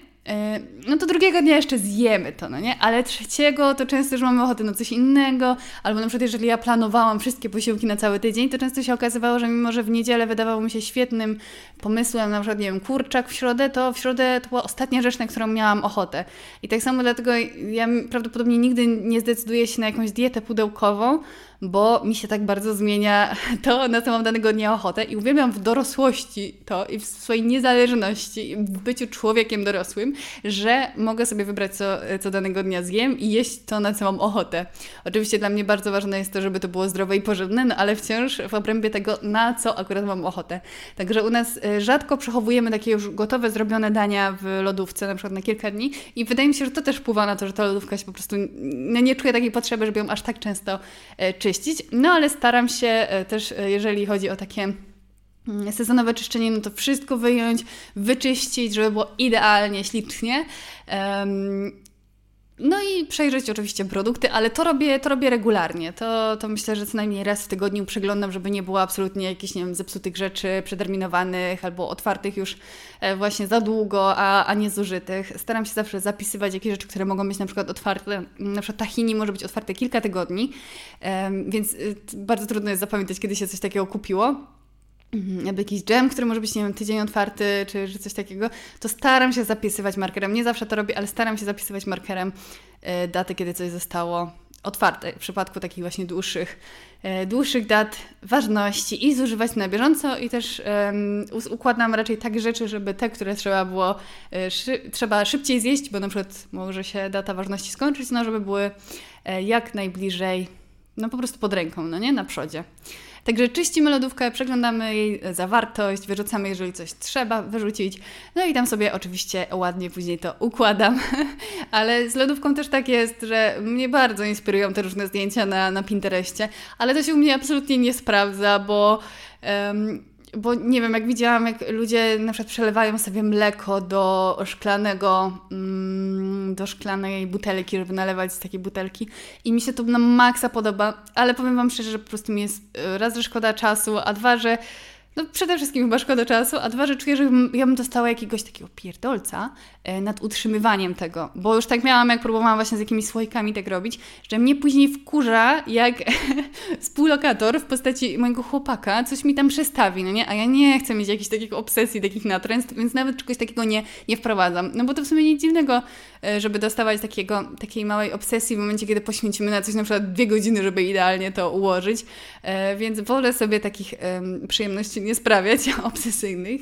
no to drugiego dnia jeszcze zjemy to, no nie? Ale trzeciego to często już mamy ochotę na coś innego, albo na przykład jeżeli ja planowałam wszystkie posiłki na cały tydzień, to często się okazywało, że mimo, że w niedzielę wydawało mi się świetnym pomysłem, na przykład, nie wiem, kurczak w środę, to w środę to była ostatnia rzecz, na którą miałam ochotę. I tak samo dlatego ja prawdopodobnie nigdy nie zdecyduję się na jakąś dietę pudełkową, bo mi się tak bardzo zmienia *laughs* to, na co mam danego dnia ochotę i uwielbiam w dorosłości to i w swojej niezależności, w byciu człowiekiem dorosłym, że mogę sobie wybrać, co, co danego dnia zjem i jeść to, na co mam ochotę. Oczywiście dla mnie bardzo ważne jest to, żeby to było zdrowe i pożywne, no ale wciąż w obrębie tego, na co akurat mam ochotę. Także u nas e, rzadko przechowujemy takie już gotowe, zrobione dania w lodówce, na przykład na kilka dni i wydaje mi się, że to też wpływa na to, że ta lodówka się po prostu, no nie czuję takiej potrzeby, żeby ją aż tak często e, czyścić No ale staram się e, też, e, jeżeli chodzi o takie mm, sezonowe czyszczenie, no to wszystko wyjąć, wyczyścić, żeby było idealnie, ślicznie. No i przejrzeć oczywiście produkty, ale to robię, to robię regularnie. To, to myślę, że co najmniej raz w tygodniu przeglądam, żeby nie było absolutnie jakichś, nie wiem, zepsutych rzeczy, przeterminowanych albo otwartych już e, właśnie za długo, a, a nie zużytych. Staram się zawsze zapisywać jakieś rzeczy, które mogą być na przykład otwarte. Na przykład tahini może być otwarte kilka tygodni, więc y, bardzo trudno jest zapamiętać, kiedy się coś takiego kupiło jakby jakiś dżem, który może być, nie wiem, tydzień otwarty, czy, czy coś takiego, to staram się zapisywać markerem. Nie zawsze to robię, ale staram się zapisywać markerem y, daty, kiedy coś zostało otwarte. W przypadku takich właśnie dłuższych, y, dłuższych dat ważności i zużywać na bieżąco i też układam raczej tak rzeczy, żeby te, które trzeba było, y, szy trzeba szybciej zjeść, bo na przykład może się data ważności skończyć, no żeby były jak najbliżej, no po prostu pod ręką, no nie, na przodzie. Także czyścimy lodówkę, przeglądamy jej zawartość, wyrzucamy, jeżeli coś trzeba wyrzucić. No i tam sobie oczywiście ładnie później to układam. *laughs* ale z lodówką też tak jest, że mnie bardzo inspirują te różne zdjęcia na, na Pinterestie, ale to się u mnie absolutnie nie sprawdza, bo. Um, bo nie wiem, jak widziałam, jak ludzie na przykład przelewają sobie mleko do szklanego, mm, do szklanej butelki, żeby nalewać z takiej butelki. I mi się to na maksa podoba, ale powiem Wam szczerze, że po prostu mi jest e, raz, że szkoda czasu, a dwa, że No przede wszystkim chyba szkoda czasu, a dwa, że czuję, że ja bym dostała jakiegoś takiego pierdolca e, nad utrzymywaniem tego, bo już tak miałam, jak próbowałam właśnie z jakimiś słoikami tak robić, że mnie później wkurza, jak *laughs* współlokator w postaci mojego chłopaka coś mi tam przestawi, no nie? A ja nie chcę mieć jakichś takich obsesji, takich natręst, więc nawet czegoś takiego nie, nie wprowadzam. No bo to w sumie nic dziwnego, e, żeby dostawać takiego, takiej małej obsesji w momencie, kiedy poświęcimy na coś na przykład dwie godziny, żeby idealnie to ułożyć, e, więc wolę sobie takich przyjemności nie sprawiać obsesyjnych.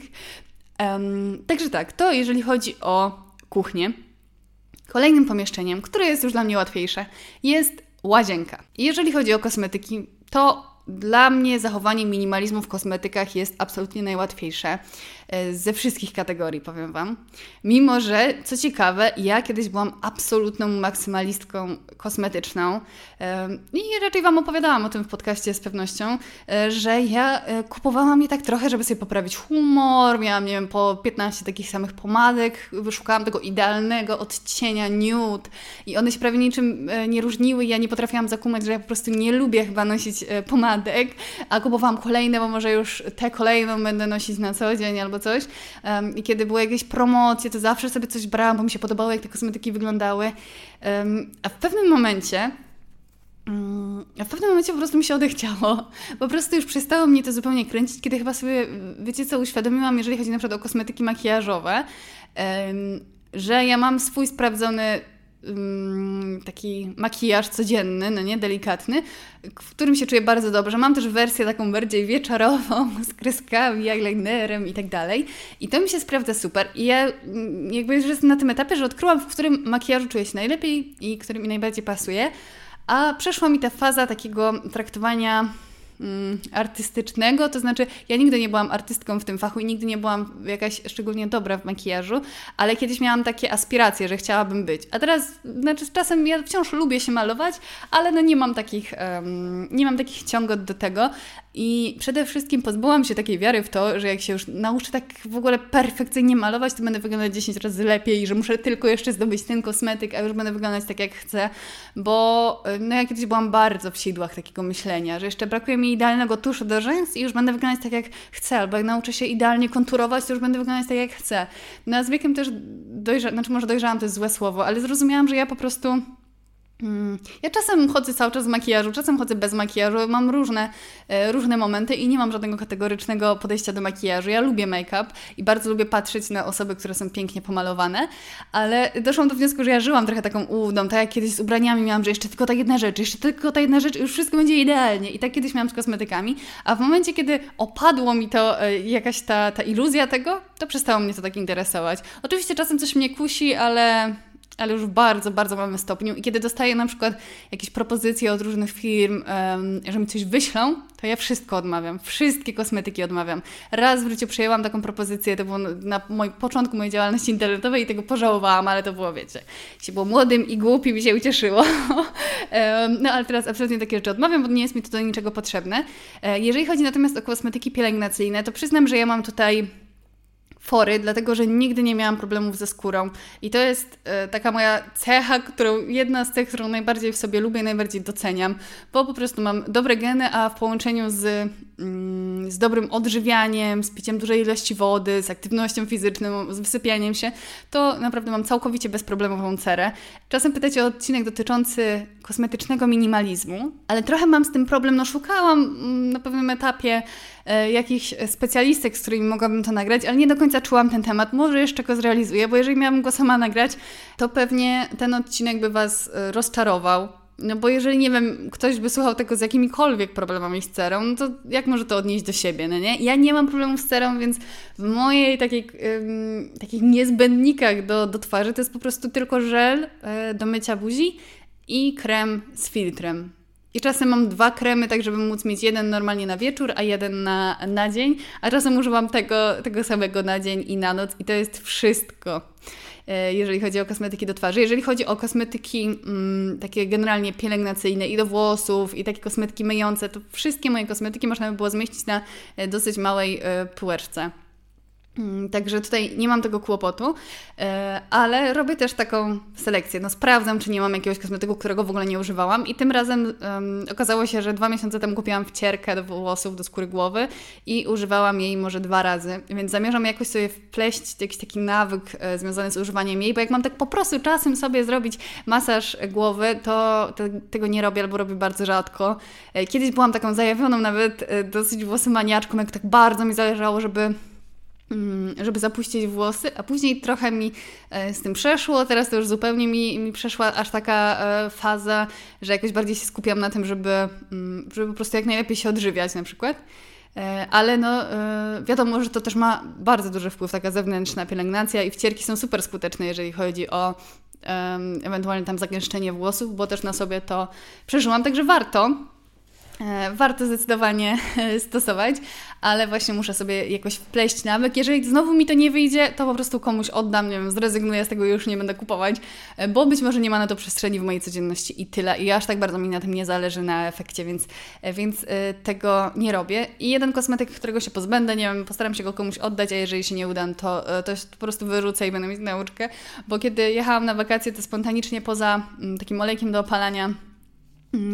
Um, także tak, to jeżeli chodzi o kuchnię. Kolejnym pomieszczeniem, które jest już dla mnie łatwiejsze, jest łazienka. Jeżeli chodzi o kosmetyki, to dla mnie zachowanie minimalizmu w kosmetykach jest absolutnie najłatwiejsze. E, ze wszystkich kategorii, powiem Wam. Mimo, że co ciekawe, ja kiedyś byłam absolutną maksymalistką kosmetyczną e, i raczej Wam opowiadałam o tym w podcaście z pewnością, e, że ja kupowałam je tak trochę, żeby sobie poprawić humor, miałam, nie wiem, po 15 takich samych pomadek, wyszukałam tego idealnego odcienia nude i one się prawie niczym nie różniły ja nie potrafiłam zakumać, że ja po prostu nie lubię chyba nosić pomadek, a kupowałam kolejne, bo może już tę kolejną będę nosić na co dzień albo coś. Um, I kiedy były jakieś promocje, to zawsze sobie coś brałam, bo mi się podobało, jak te kosmetyki wyglądały. Um, a w pewnym momencie mm, a w pewnym momencie po prostu mi się odechciało. *laughs* Po prostu już przestało mnie to zupełnie kręcić, kiedy chyba sobie, wiecie co, uświadomiłam, jeżeli chodzi na przykład o kosmetyki makijażowe, że ja mam swój sprawdzony taki makijaż codzienny, no nie, delikatny, w którym się czuję bardzo dobrze. Mam też wersję taką bardziej wieczorową, *laughs* z kreskami, eyelinerem i tak dalej. I to mi się sprawdza super. I ja mm, jakby już jestem na tym etapie, że odkryłam, w którym makijażu czuję się najlepiej i który mi najbardziej pasuje. A przeszła mi ta faza takiego traktowania artystycznego, to znaczy ja nigdy nie byłam artystką w tym fachu i nigdy nie byłam jakaś szczególnie dobra w makijażu, ale kiedyś miałam takie aspiracje, że chciałabym być. A teraz, znaczy czasem ja wciąż lubię się malować, ale no nie mam takich, um, nie mam takich ciągot do tego, i przede wszystkim pozbyłam się takiej wiary w to, że jak się już nauczę tak w ogóle perfekcyjnie malować, to będę wyglądać 10 razy lepiej, że muszę tylko jeszcze zdobyć ten kosmetyk, a już będę wyglądać tak jak chcę, bo no ja kiedyś byłam bardzo w sidłach takiego myślenia, że jeszcze brakuje mi idealnego tuszu do rzęs i już będę wyglądać tak jak chcę, albo jak nauczę się idealnie konturować, to już będę wyglądać tak jak chcę. No a z wiekiem też dojrzałam, znaczy może dojrzałam to jest złe słowo, ale zrozumiałam, że ja po prostu. Ja czasem chodzę cały czas z makijażu, czasem chodzę bez makijażu. Mam różne, e, różne momenty i nie mam żadnego kategorycznego podejścia do makijażu. Ja lubię make-up i bardzo lubię patrzeć na osoby, które są pięknie pomalowane, ale doszłam do wniosku, że ja żyłam trochę taką ułudą, tak jak kiedyś z ubraniami miałam, że jeszcze tylko ta jedna rzecz, jeszcze tylko ta jedna rzecz już wszystko będzie idealnie. I tak kiedyś miałam z kosmetykami, a w momencie, kiedy opadło mi to, e, jakaś ta, ta iluzja tego, to przestało mnie to tak interesować. Oczywiście czasem coś mnie kusi, ale ale już w bardzo, bardzo małym stopniu. I kiedy dostaję na przykład jakieś propozycje od różnych firm, że mi coś wyślą, to ja wszystko odmawiam. Wszystkie kosmetyki odmawiam. Raz w życiu przyjęłam taką propozycję, to było na moi, początku mojej działalności internetowej i tego pożałowałam, ale to było, wiecie, się było młodym i głupim i się ucieszyło. *laughs* no ale teraz absolutnie takie rzeczy odmawiam, bo nie jest mi to do niczego potrzebne. E, jeżeli chodzi natomiast o kosmetyki pielęgnacyjne, to przyznam, że ja mam tutaj fory, dlatego że nigdy nie miałam problemów ze skórą. I to jest e, taka moja cecha, którą, jedna z tych, którą najbardziej w sobie lubię, najbardziej doceniam, bo po prostu mam dobre geny, a w połączeniu z, mm, z dobrym odżywianiem, z piciem dużej ilości wody, z aktywnością fizyczną, z wysypianiem się, to naprawdę mam całkowicie bezproblemową cerę. Czasem pytacie o odcinek dotyczący kosmetycznego minimalizmu, ale trochę mam z tym problem. No szukałam mm, na pewnym etapie jakichś specjalistek, z którymi mogłabym to nagrać, ale nie do końca czułam ten temat. Może jeszcze go zrealizuję, bo jeżeli miałabym go sama nagrać, to pewnie ten odcinek by Was e, rozczarował. No bo jeżeli, nie wiem, ktoś by słuchał tego z jakimikolwiek problemami z cerą, no to jak może to odnieść do siebie, no nie? Ja nie mam problemów z cerą, więc w mojej takiej, ym, takich niezbędnikach do, do twarzy to jest po prostu tylko żel y, do mycia buzi i krem z filtrem. I czasem mam dwa kremy, tak żeby móc mieć jeden normalnie na wieczór, a jeden na, na dzień, a czasem używam tego, tego samego na dzień i na noc i to jest wszystko, e, jeżeli chodzi o kosmetyki do twarzy. Jeżeli chodzi o kosmetyki mm, takie generalnie pielęgnacyjne i do włosów i takie kosmetyki myjące, to wszystkie moje kosmetyki można by było zmieścić na e, dosyć małej y, półeczce. Mm, także tutaj nie mam tego kłopotu, e, ale robię też taką selekcję. No sprawdzam, czy nie mam jakiegoś kosmetyku, którego w ogóle nie używałam. I tym razem um, okazało się, że dwa miesiące temu kupiłam wcierkę do włosów, do skóry głowy i używałam jej może dwa razy. Więc zamierzam jakoś sobie wpleść jakiś taki nawyk e, związany z używaniem jej, bo jak mam tak po prostu czasem sobie zrobić masaż głowy, to, tego nie robię albo robię bardzo rzadko. E, kiedyś byłam taką zajawioną nawet dosyć włosomaniaczką, jak tak bardzo mi zależało, żeby żeby zapuścić włosy, a później trochę mi e, z tym przeszło, teraz to już zupełnie mi, mi przeszła aż taka e, faza, że jakoś bardziej się skupiam na tym, żeby, mm, żeby po prostu jak najlepiej się odżywiać na przykład. E, ale no, wiadomo, że to też ma bardzo duży wpływ, taka zewnętrzna pielęgnacja i wcierki są super skuteczne, jeżeli chodzi o ewentualnie tam zagęszczenie włosów, bo też na sobie to przeżyłam, także warto. E, warto zdecydowanie stosować, ale właśnie muszę sobie jakoś wpleść nawyk. Jeżeli znowu mi to nie wyjdzie, to po prostu komuś oddam, nie wiem, zrezygnuję z tego i już nie będę kupować, e, bo być może nie ma na to przestrzeni w mojej codzienności i tyle. I aż tak bardzo mi na tym nie zależy na efekcie, więc, e, więc tego nie robię. I jeden kosmetyk, którego się pozbędę, nie wiem, postaram się go komuś oddać, a jeżeli się nie uda, to, to po prostu wyrzucę i będę mieć nauczkę, bo kiedy jechałam na wakacje, to spontanicznie poza mm, takim olejkiem do opalania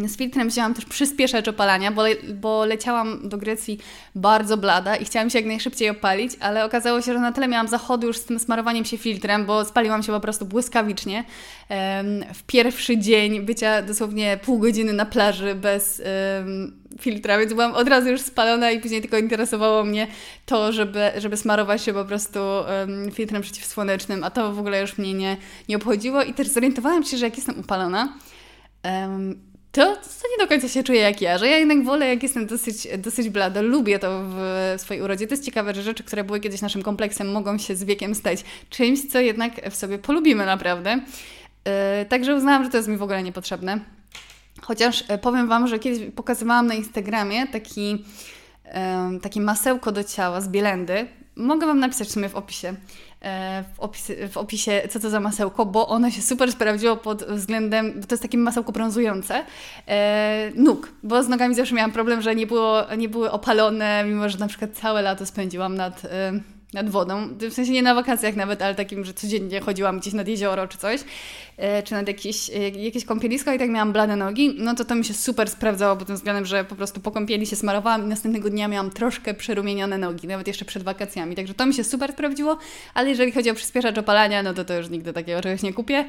z filtrem wzięłam też przyspieszacz opalania, bo, le bo leciałam do Grecji bardzo blada i chciałam się jak najszybciej opalić, ale okazało się, że na tyle miałam zachodu już z tym smarowaniem się filtrem, bo spaliłam się po prostu błyskawicznie. W pierwszy dzień bycia dosłownie pół godziny na plaży bez filtra, więc byłam od razu już spalona i później tylko interesowało mnie to, żeby, żeby smarować się po prostu filtrem przeciwsłonecznym, a to w ogóle już mnie nie, nie obchodziło i też zorientowałam się, że jak jestem upalona, to, to nie do końca się czuję jak ja, że ja jednak wolę, jak jestem dosyć, dosyć blada, lubię to w swojej urodzie. To jest ciekawe, że rzeczy, które były kiedyś naszym kompleksem, mogą się z wiekiem stać czymś, co jednak w sobie polubimy naprawdę. Yy, także uznałam, że to jest mi w ogóle niepotrzebne. Chociaż e, powiem Wam, że kiedyś pokazywałam na Instagramie taki, yy, takie masełko do ciała z Bielendy. Mogę Wam napisać w sumie w opisie. E, w, w opisie, co to za masełko, bo ono się super sprawdziło pod względem, to jest takie masełko brązujące, e, nóg, bo z nogami zawsze miałam problem, że nie, było, nie były opalone, mimo że na przykład całe lato spędziłam nad... E, nad wodą, w sensie nie na wakacjach nawet, ale takim, że codziennie chodziłam gdzieś nad jezioro czy coś, e, czy nad jakieś, e, jakieś kąpielisko i tak miałam blade nogi, no to to mi się super sprawdzało pod tym względem, że po prostu po kąpieli się smarowałam i następnego dnia miałam troszkę przerumienione nogi, nawet jeszcze przed wakacjami, także to mi się super sprawdziło, ale jeżeli chodzi o przyspieszacz opalania, no to to już nigdy takiego czegoś nie kupię,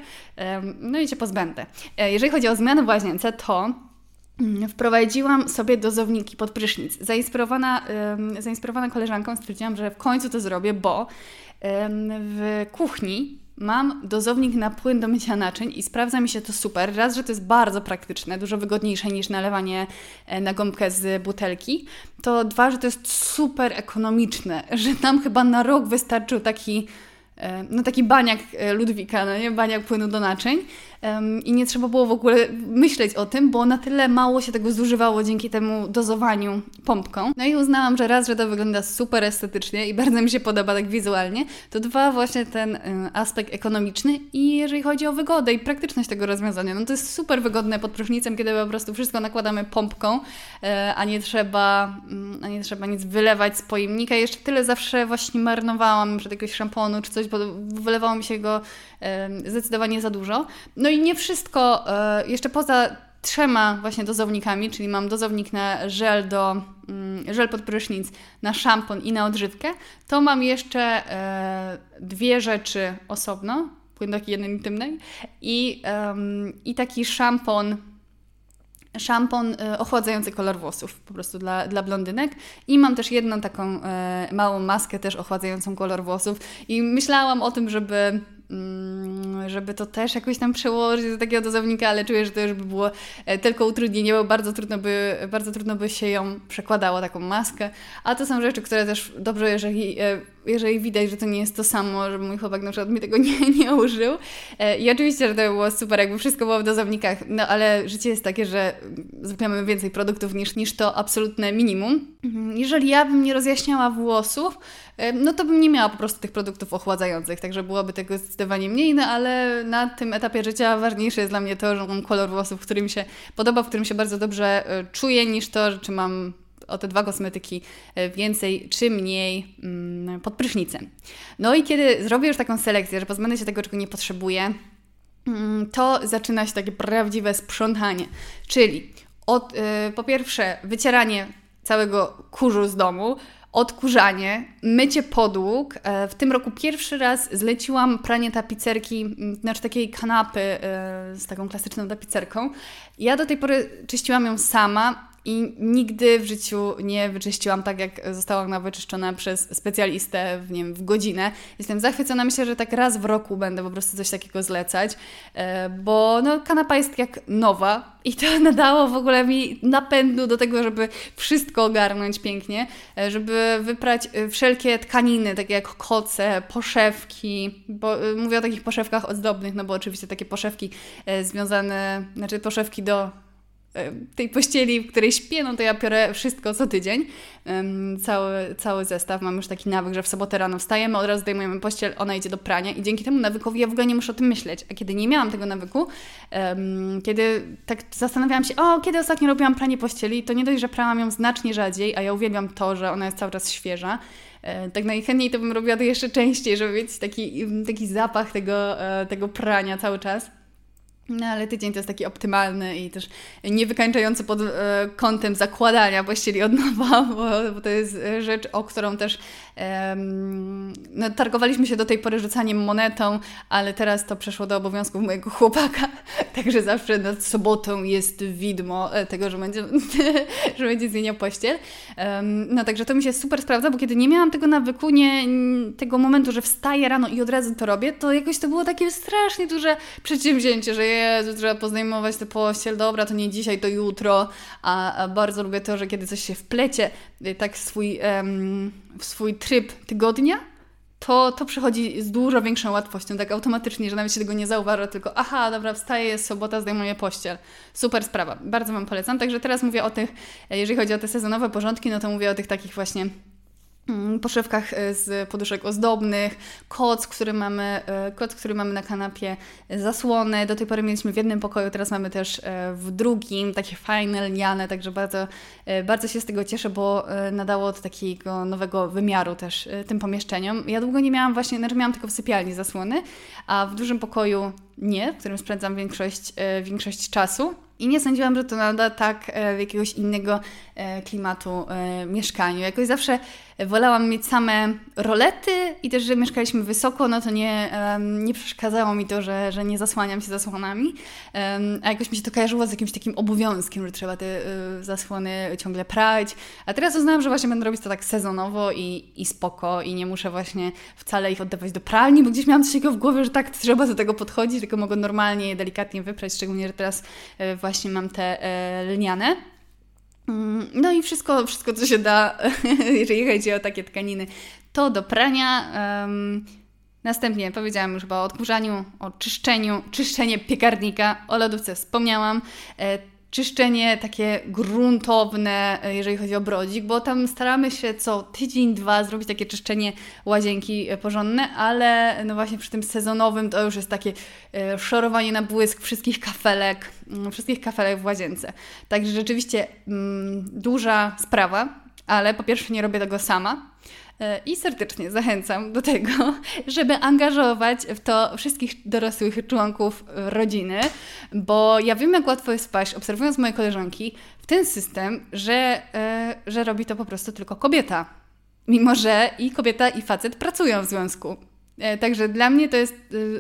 no i się pozbędę. E, jeżeli chodzi o zmiany w łazience, to wprowadziłam sobie dozowniki pod prysznic. Zainspirowana, zainspirowana koleżanką stwierdziłam, że w końcu to zrobię, bo w kuchni mam dozownik na płyn do mycia naczyń i sprawdza mi się to super. Raz, że to jest bardzo praktyczne, dużo wygodniejsze niż nalewanie e, na gąbkę z butelki. To dwa, że to jest super ekonomiczne, *laughs* że nam chyba na rok wystarczył taki e, no taki baniak e, Ludwika, no nie? Baniak płynu do naczyń i nie trzeba było w ogóle myśleć o tym, bo na tyle mało się tego zużywało dzięki temu dozowaniu pompką. No i uznałam, że raz, że to wygląda super estetycznie i bardzo mi się podoba tak wizualnie, to dwa, właśnie ten y, aspekt ekonomiczny i jeżeli chodzi o wygodę i praktyczność tego rozwiązania, no to jest super wygodne pod prysznicem, kiedy po prostu wszystko nakładamy pompką, e, a nie trzeba, mm, a nie trzeba nic wylewać z pojemnika. Jeszcze tyle zawsze właśnie marnowałam przed jakiegoś szamponu czy coś, bo wylewało mi się go zdecydowanie za dużo. No i nie wszystko, e, jeszcze poza trzema właśnie dozownikami, czyli mam dozownik na żel do mm, żel pod prysznic, na szampon i na odżywkę, to mam jeszcze e, dwie rzeczy osobno, płyn taki jeden intymnej i, i taki szampon szampon e, ochładzający kolor włosów, po prostu dla, dla blondynek. I mam też jedną taką małą maskę też ochładzającą kolor włosów. I myślałam o tym, żeby żeby to też jakoś tam przełożyć do takiego dozownika, ale czuję, że to już by było e, tylko utrudnienie, bo bardzo trudno by, bardzo trudno by się ją przekładało, taką maskę. A to są rzeczy, które też dobrze, jeżeli, e, jeżeli widać, że to nie jest to samo, że mój chłopak na przykład mi tego *laughs* nie, nie użył. E, I oczywiście, że to by było super, jakby wszystko było w dozownikach, no ale życie jest takie, że zupełnie więcej produktów niż, niż to absolutne minimum. Mhm. Jeżeli ja bym nie rozjaśniała włosów, no to bym nie miała po prostu tych produktów ochładzających, także byłoby tego zdecydowanie mniej, no ale na tym etapie życia ważniejsze jest dla mnie to, że mam kolor włosów, który mi się podoba, w którym się bardzo dobrze e, czuję, niż to, czy mam o te dwa kosmetyki więcej czy mniej mm, pod prysznicem. No i kiedy zrobię już taką selekcję, że pozbędę się tego, czego nie potrzebuję, mm, to zaczyna się takie prawdziwe sprzątanie. Czyli od, po pierwsze wycieranie całego kurzu z domu, odkurzanie, mycie podłóg. E, w tym roku pierwszy raz zleciłam pranie tapicerki, znaczy takiej kanapy e, z taką klasyczną tapicerką. Ja do tej pory czyściłam ją sama i nigdy w życiu nie wyczyściłam tak, jak została ona wyczyszczona przez specjalistę w, nie wiem, w godzinę. Jestem zachwycona, myślę, że tak raz w roku będę po prostu coś takiego zlecać, e, bo no, kanapa jest jak nowa i to *laughs* nadało w ogóle mi napędu do tego, żeby wszystko ogarnąć pięknie, e, żeby wyprać e, wszelkie tkaniny, takie jak koce, poszewki, bo mówię o takich poszewkach ozdobnych, no bo oczywiście takie poszewki związane, znaczy poszewki do tej pościeli, w której śpię, no to ja piorę wszystko co tydzień. Cały, cały zestaw. Mam już taki nawyk, że w sobotę rano wstajemy, od razu zdejmujemy pościel, ona idzie do prania i dzięki temu nawykowi ja w ogóle nie muszę o tym myśleć. A kiedy nie miałam tego nawyku, kiedy tak zastanawiałam się, o, kiedy ostatnio robiłam pranie pościeli, to nie dość, że prałam ją znacznie rzadziej, a ja uwielbiam to, że ona jest cały czas świeża, e, tak najchętniej to bym robiła to jeszcze częściej, żeby mieć taki, taki zapach tego, e, tego prania cały czas. No ale tydzień to jest taki optymalny i też niewykańczający pod e, kątem zakładania właściwie od nowa, *laughs* bo, bo, to jest rzecz, o którą też no, targowaliśmy się do tej pory rzucaniem monetą, ale teraz to przeszło do obowiązków mojego chłopaka, *laughs* także zawsze nad sobotą jest widmo e, tego, że będzie, *laughs* że będzie zmieniał pościel. No także to mi się super sprawdza, bo kiedy nie miałam tego nawyku, nie, tego momentu, że wstaję rano i od razu to robię, to jakoś to było takie strasznie duże przedsięwzięcie, że Jezu, trzeba poznajmować tę pościel, dobra, to nie dzisiaj, to jutro, a, a bardzo lubię to, że kiedy coś się wplecie y, tak w swój, um, w swój tryb tygodnia, to, to przychodzi z dużo większą łatwością, tak automatycznie, że nawet się tego nie zauważa, tylko aha, dobra, wstaję, jest sobota, zdejmuję pościel. Super sprawa, bardzo Wam polecam. Także teraz mówię o tych, jeżeli chodzi o te sezonowe porządki, no to mówię o tych takich właśnie poszewkach e, z poduszek ozdobnych, koc, który mamy, e, koc, który mamy na kanapie, zasłony. Do tej pory mieliśmy w jednym pokoju, teraz mamy też e, w drugim, takie fajne, lniane, także bardzo, bardzo się z tego cieszę, bo nadało to takiego nowego wymiaru też tym pomieszczeniom. Ja długo nie miałam właśnie, znaczy miałam tylko w sypialni zasłony, a w dużym pokoju nie, w którym spędzam większość, większość czasu. I nie sądziłam, że to nada tak w jakiegoś innego klimatu mieszkaniu. Jakoś zawsze wolałam mieć same rolety i też, że mieszkaliśmy wysoko, no to nie, nie przeszkadzało mi to, że, że nie zasłaniam się zasłonami. A jakoś mi się to kojarzyło z jakimś takim obowiązkiem, że trzeba te zasłony ciągle prać. A teraz uznałam, że właśnie będę robić to tak sezonowo i, i spoko i nie muszę właśnie wcale ich oddawać do pralni, bo gdzieś miałam coś takiego w głowie, że tak trzeba do tego podchodzić, tylko mogę normalnie, delikatnie wyprać, szczególnie, że teraz y, właśnie mam te e, lniane. Mm, no i wszystko, wszystko co się da, *laughs* jeżeli chodzi o takie tkaniny, to do prania. Następnie powiedziałam już chyba o odkurzaniu, o czyszczeniu, czyszczenie piekarnika, o lodówce wspomniałam. Czyszczenie takie gruntowne, e, jeżeli chodzi o brodzik, bo tam staramy się co tydzień, dwa zrobić takie czyszczenie łazienki e, porządne, ale no właśnie przy tym sezonowym to już jest takie e, szorowanie na błysk wszystkich kafelek, mm, wszystkich kafelek w łazience. Także rzeczywiście mm, duża sprawa, ale po pierwsze nie robię tego sama, I serdecznie zachęcam do tego, *laughs* żeby angażować w to wszystkich dorosłych członków rodziny, bo ja wiem, jak łatwo jest wpaść, obserwując moje koleżanki, w ten system, że, e, że robi to po prostu tylko kobieta. Mimo, że i kobieta, i facet pracują w związku. E, także dla mnie to jest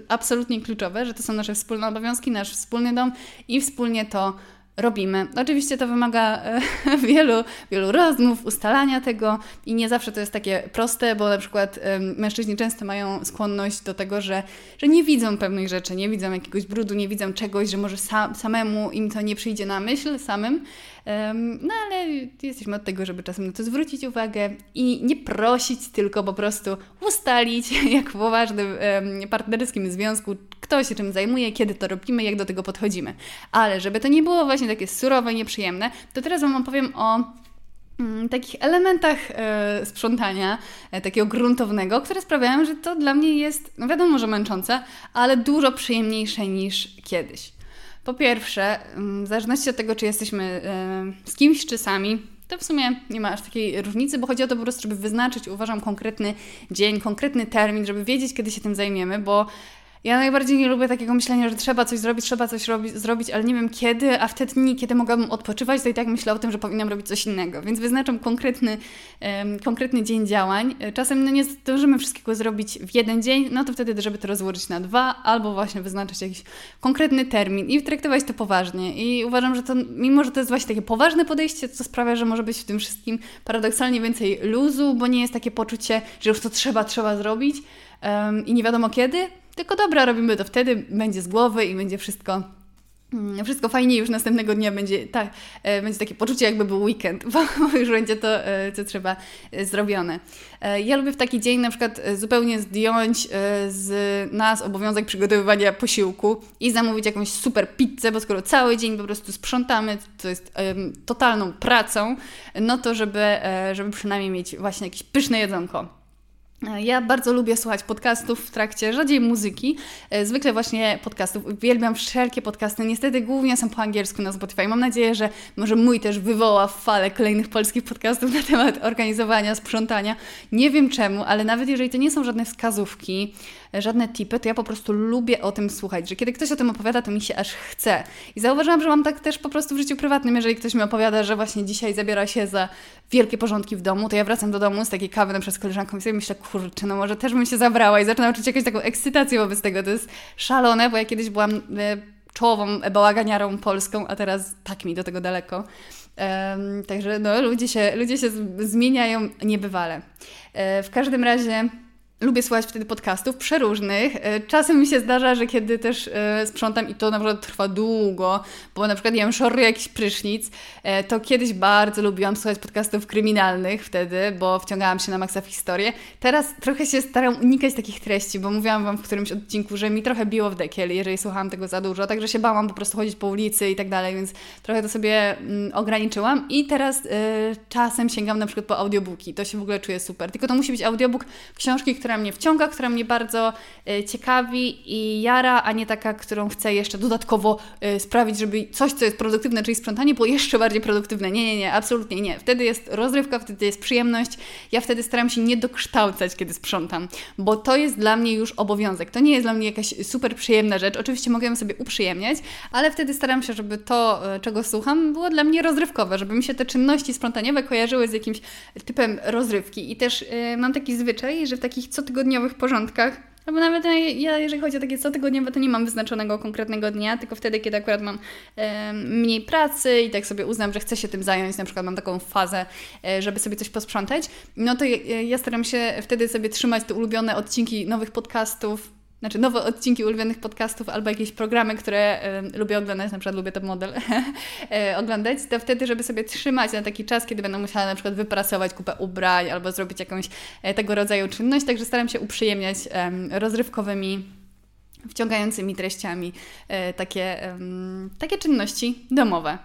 absolutnie kluczowe, że to są nasze wspólne obowiązki, nasz wspólny dom i wspólnie to robimy. Oczywiście to wymaga e, *laughs* wielu, wielu rozmów, ustalania tego i nie zawsze to jest takie proste, bo na przykład mężczyźni często mają skłonność do tego, że, że nie widzą pewnych rzeczy, nie widzą jakiegoś brudu, nie widzą czegoś, że może sam, samemu im to nie przyjdzie na myśl samym, no ale jesteśmy od tego, żeby czasem na to zwrócić uwagę i nie prosić, tylko po prostu ustalić, *laughs* jak w poważnym partnerskim związku, kto się czym zajmuje, kiedy to robimy, jak do tego podchodzimy. Ale żeby to nie było właśnie takie surowe, nieprzyjemne, to teraz Wam opowiem o mm, takich elementach e, sprzątania, e, takiego gruntownego, które sprawiają, że to dla mnie jest, no wiadomo, że męczące, ale dużo przyjemniejsze niż kiedyś. Po pierwsze, mm, w zależności od tego, czy jesteśmy z kimś czy sami, to w sumie nie ma aż takiej różnicy, bo chodzi o to po prostu, żeby wyznaczyć, uważam, konkretny dzień, konkretny termin, żeby wiedzieć, kiedy się tym zajmiemy, bo ja najbardziej nie lubię takiego myślenia, że trzeba coś zrobić, trzeba coś robić, zrobić, ale nie wiem kiedy, a w te dni, kiedy mogłabym odpoczywać, to i tak myślę o tym, że powinnam robić coś innego. Więc wyznaczam konkretny, um, konkretny dzień działań. Czasem no, nie zdążymy wszystkiego zrobić w jeden dzień, no to wtedy, żeby to rozłożyć na dwa, albo właśnie wyznaczyć jakiś konkretny termin i traktować to poważnie. I uważam, że to, mimo że to jest właśnie takie poważne podejście, to sprawia, że może być w tym wszystkim paradoksalnie więcej luzu, bo nie jest takie poczucie, że już to trzeba, trzeba zrobić um, i nie wiadomo kiedy, tylko dobra, robimy to wtedy, będzie z głowy i będzie wszystko mm, wszystko fajnie już następnego dnia będzie, tak, będzie takie poczucie, jakby był weekend, *laughs* bo już będzie to, e, co trzeba e, zrobione. Ja lubię w taki dzień na przykład zupełnie zdjąć z nas obowiązek przygotowywania posiłku i zamówić jakąś super pizzę, bo skoro cały dzień po prostu sprzątamy, to jest totalną pracą, no to żeby, żeby przynajmniej mieć właśnie jakieś pyszne jedzonko. Ja bardzo lubię słuchać podcastów w trakcie rzadziej muzyki, e, zwykle właśnie podcastów. Uwielbiam wszelkie podcasty. Niestety głównie są po angielsku na Spotify. Mam nadzieję, że może mój też wywoła falę kolejnych polskich podcastów *laughs* na temat organizowania, sprzątania. Nie wiem czemu, ale nawet jeżeli to nie są żadne wskazówki, żadne tipy, to ja po prostu lubię o tym słuchać, że kiedy ktoś o tym opowiada, to mi się aż chce. I zauważyłam, że mam tak też po prostu w życiu prywatnym, jeżeli ktoś mi opowiada, że właśnie dzisiaj zabiera się za wielkie porządki w domu, to ja wracam do domu z takiej kawy na przykład z koleżanką i sobie myślę, kurczę, no może też bym się zabrała i zaczynam czuć jakąś taką ekscytację wobec tego. To jest szalone, bo ja kiedyś byłam e, czołową bałaganiarą polską, a teraz tak mi do tego daleko. Um, także no, ludzie się, ludzie się zmieniają niebywale. E, w każdym razie Lubię słuchać wtedy podcastów przeróżnych. E, czasem mi się zdarza, że kiedy też e, sprzątam i to na przykład trwa długo, bo na przykład ja mam szoruję jakiś prysznic, e, to kiedyś bardzo lubiłam słuchać podcastów kryminalnych wtedy, bo wciągałam się na maksa w historię. Teraz trochę się staram unikać takich treści, bo mówiłam Wam w którymś odcinku, że mi trochę biło w dekiel, jeżeli słuchałam tego za dużo, także się bałam po prostu chodzić po ulicy i tak dalej, więc trochę to sobie mm, ograniczyłam i teraz czasem sięgam na przykład po audiobooki. To się w ogóle czuję super. Tylko to musi być audiobook książki, która mnie wciąga, która mnie bardzo e, ciekawi i jara, a nie taka, którą chcę jeszcze dodatkowo e, sprawić, żeby coś, co jest produktywne, czyli sprzątanie, było jeszcze bardziej produktywne. Nie, nie, nie, absolutnie nie. Wtedy jest rozrywka, wtedy jest przyjemność. Ja wtedy staram się nie dokształcać, kiedy sprzątam, bo to jest dla mnie już obowiązek. To nie jest dla mnie jakaś super przyjemna rzecz. Oczywiście mogę ją sobie uprzyjemniać, ale wtedy staram się, żeby to, e, czego słucham, było dla mnie rozrywkowe, żeby mi się te czynności sprzątaniowe kojarzyły z jakimś typem rozrywki. I też mam taki zwyczaj, że w takich cotygodniowych porządkach. Albo nawet ja, jeżeli chodzi o takie cotygodniowe, to nie mam wyznaczonego konkretnego dnia, tylko wtedy, kiedy akurat mam e, mniej pracy i tak sobie uznam, że chcę się tym zająć, na przykład mam taką fazę, e, żeby sobie coś posprzątać, no to ja, ja staram się wtedy sobie trzymać te ulubione odcinki nowych podcastów, znaczy nowe odcinki ulubionych podcastów albo jakieś programy, które y, lubię oglądać, na przykład lubię top model y, *laughs* oglądać, to wtedy, żeby sobie trzymać na taki czas, kiedy będę musiała na przykład wyprasować kupę ubrań albo zrobić jakąś y, tego rodzaju czynność, także staram się uprzyjemniać rozrywkowymi wciągającymi treściami takie, takie czynności domowe.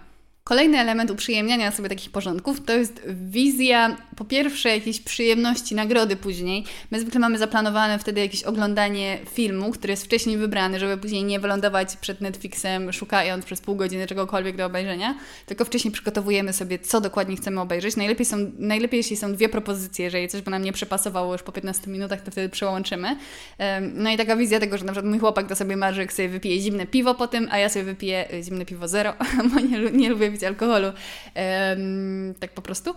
Kolejny element uprzyjemniania sobie takich porządków to jest wizja, po pierwsze, jakiejś przyjemności, nagrody później. My zwykle mamy zaplanowane wtedy jakieś oglądanie filmu, który jest wcześniej wybrany, żeby później nie wylądować przed Netflixem, szukając przez pół godziny czegokolwiek do obejrzenia, tylko wcześniej przygotowujemy sobie, co dokładnie chcemy obejrzeć. Najlepiej, są, najlepiej jeśli są dwie propozycje, jeżeli coś by nam nie przepasowało już po 15 minutach, to wtedy przełączymy. No i taka wizja tego, że na przykład mój chłopak to sobie marzy, jak sobie wypije zimne piwo po tym, a ja sobie wypiję zimne piwo zero, *laughs* bo nie, nie lubię pić alkoholu. Tak po prostu.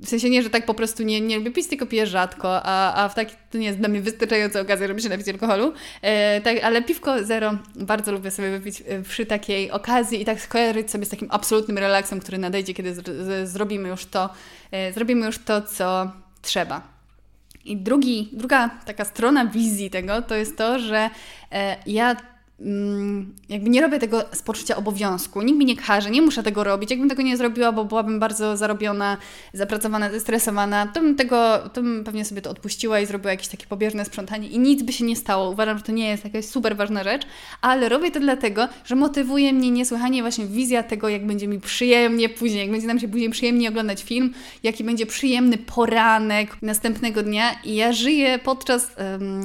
W sensie nie, że tak po prostu nie, nie lubię pić, tylko piję rzadko, a, a w taki to nie jest dla mnie wystarczająca okazja, żeby się napić alkoholu. E, tak, ale piwko zero bardzo lubię sobie wypić e, przy takiej okazji i tak skojarzyć sobie z takim absolutnym relaksem, który nadejdzie, kiedy z, z, zrobimy już to, e, zrobimy już to, co trzeba. I drugi, druga taka strona wizji tego to jest to, że e, ja jakby nie robię tego z poczucia obowiązku. Nikt mi nie każe, nie muszę tego robić. Jakbym tego nie zrobiła, bo byłabym bardzo zarobiona, zapracowana, zestresowana, to bym tego, to bym pewnie sobie to odpuściła i zrobiła jakieś takie pobieżne sprzątanie i nic by się nie stało. Uważam, że to nie jest jakaś super ważna rzecz, ale robię to dlatego, że motywuje mnie niesłychanie właśnie wizja tego, jak będzie mi przyjemnie później, jak będzie nam się później przyjemnie oglądać film, jaki będzie przyjemny poranek następnego dnia i ja żyję podczas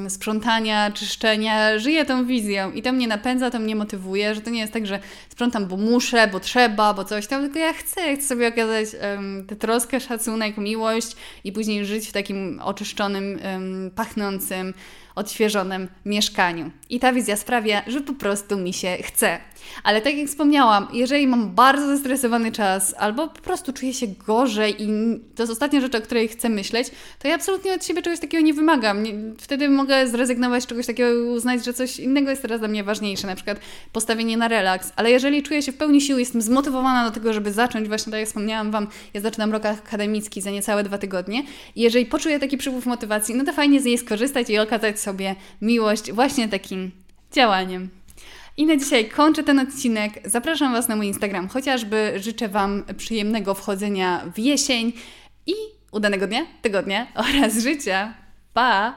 sprzątania, czyszczenia, żyję tą wizją i to mnie mnie napędza, to mnie motywuje, że to nie jest tak, że sprzątam, bo muszę, bo trzeba, bo coś tam, tylko ja chcę, chcę sobie okazać um, tę troskę, szacunek, miłość i później żyć w takim oczyszczonym, um, pachnącym, odświeżonym mieszkaniu. I ta wizja sprawia, że po prostu mi się chce. Ale tak jak wspomniałam, jeżeli mam bardzo zestresowany czas albo po prostu czuję się gorzej i to jest ostatnia rzecz, o której chcę myśleć, to ja absolutnie od siebie czegoś takiego nie wymagam. Wtedy mogę zrezygnować z czegoś takiego i uznać, że coś innego jest teraz dla mnie ważniejsze, na przykład postawienie na relaks. Ale jeżeli czuję się w pełni sił, jestem zmotywowana do tego, żeby zacząć, właśnie tak jak wspomniałam Wam, ja zaczynam rok akademicki za niecałe dwa tygodnie i jeżeli poczuję taki przypływ motywacji, no to fajnie z niej skorzystać i okazać sobie miłość właśnie takim działaniem. I na dzisiaj kończę ten odcinek. Zapraszam Was na mój Instagram, chociażby życzę Wam przyjemnego wchodzenia w jesień i udanego dnia, tygodnia oraz życia. Pa!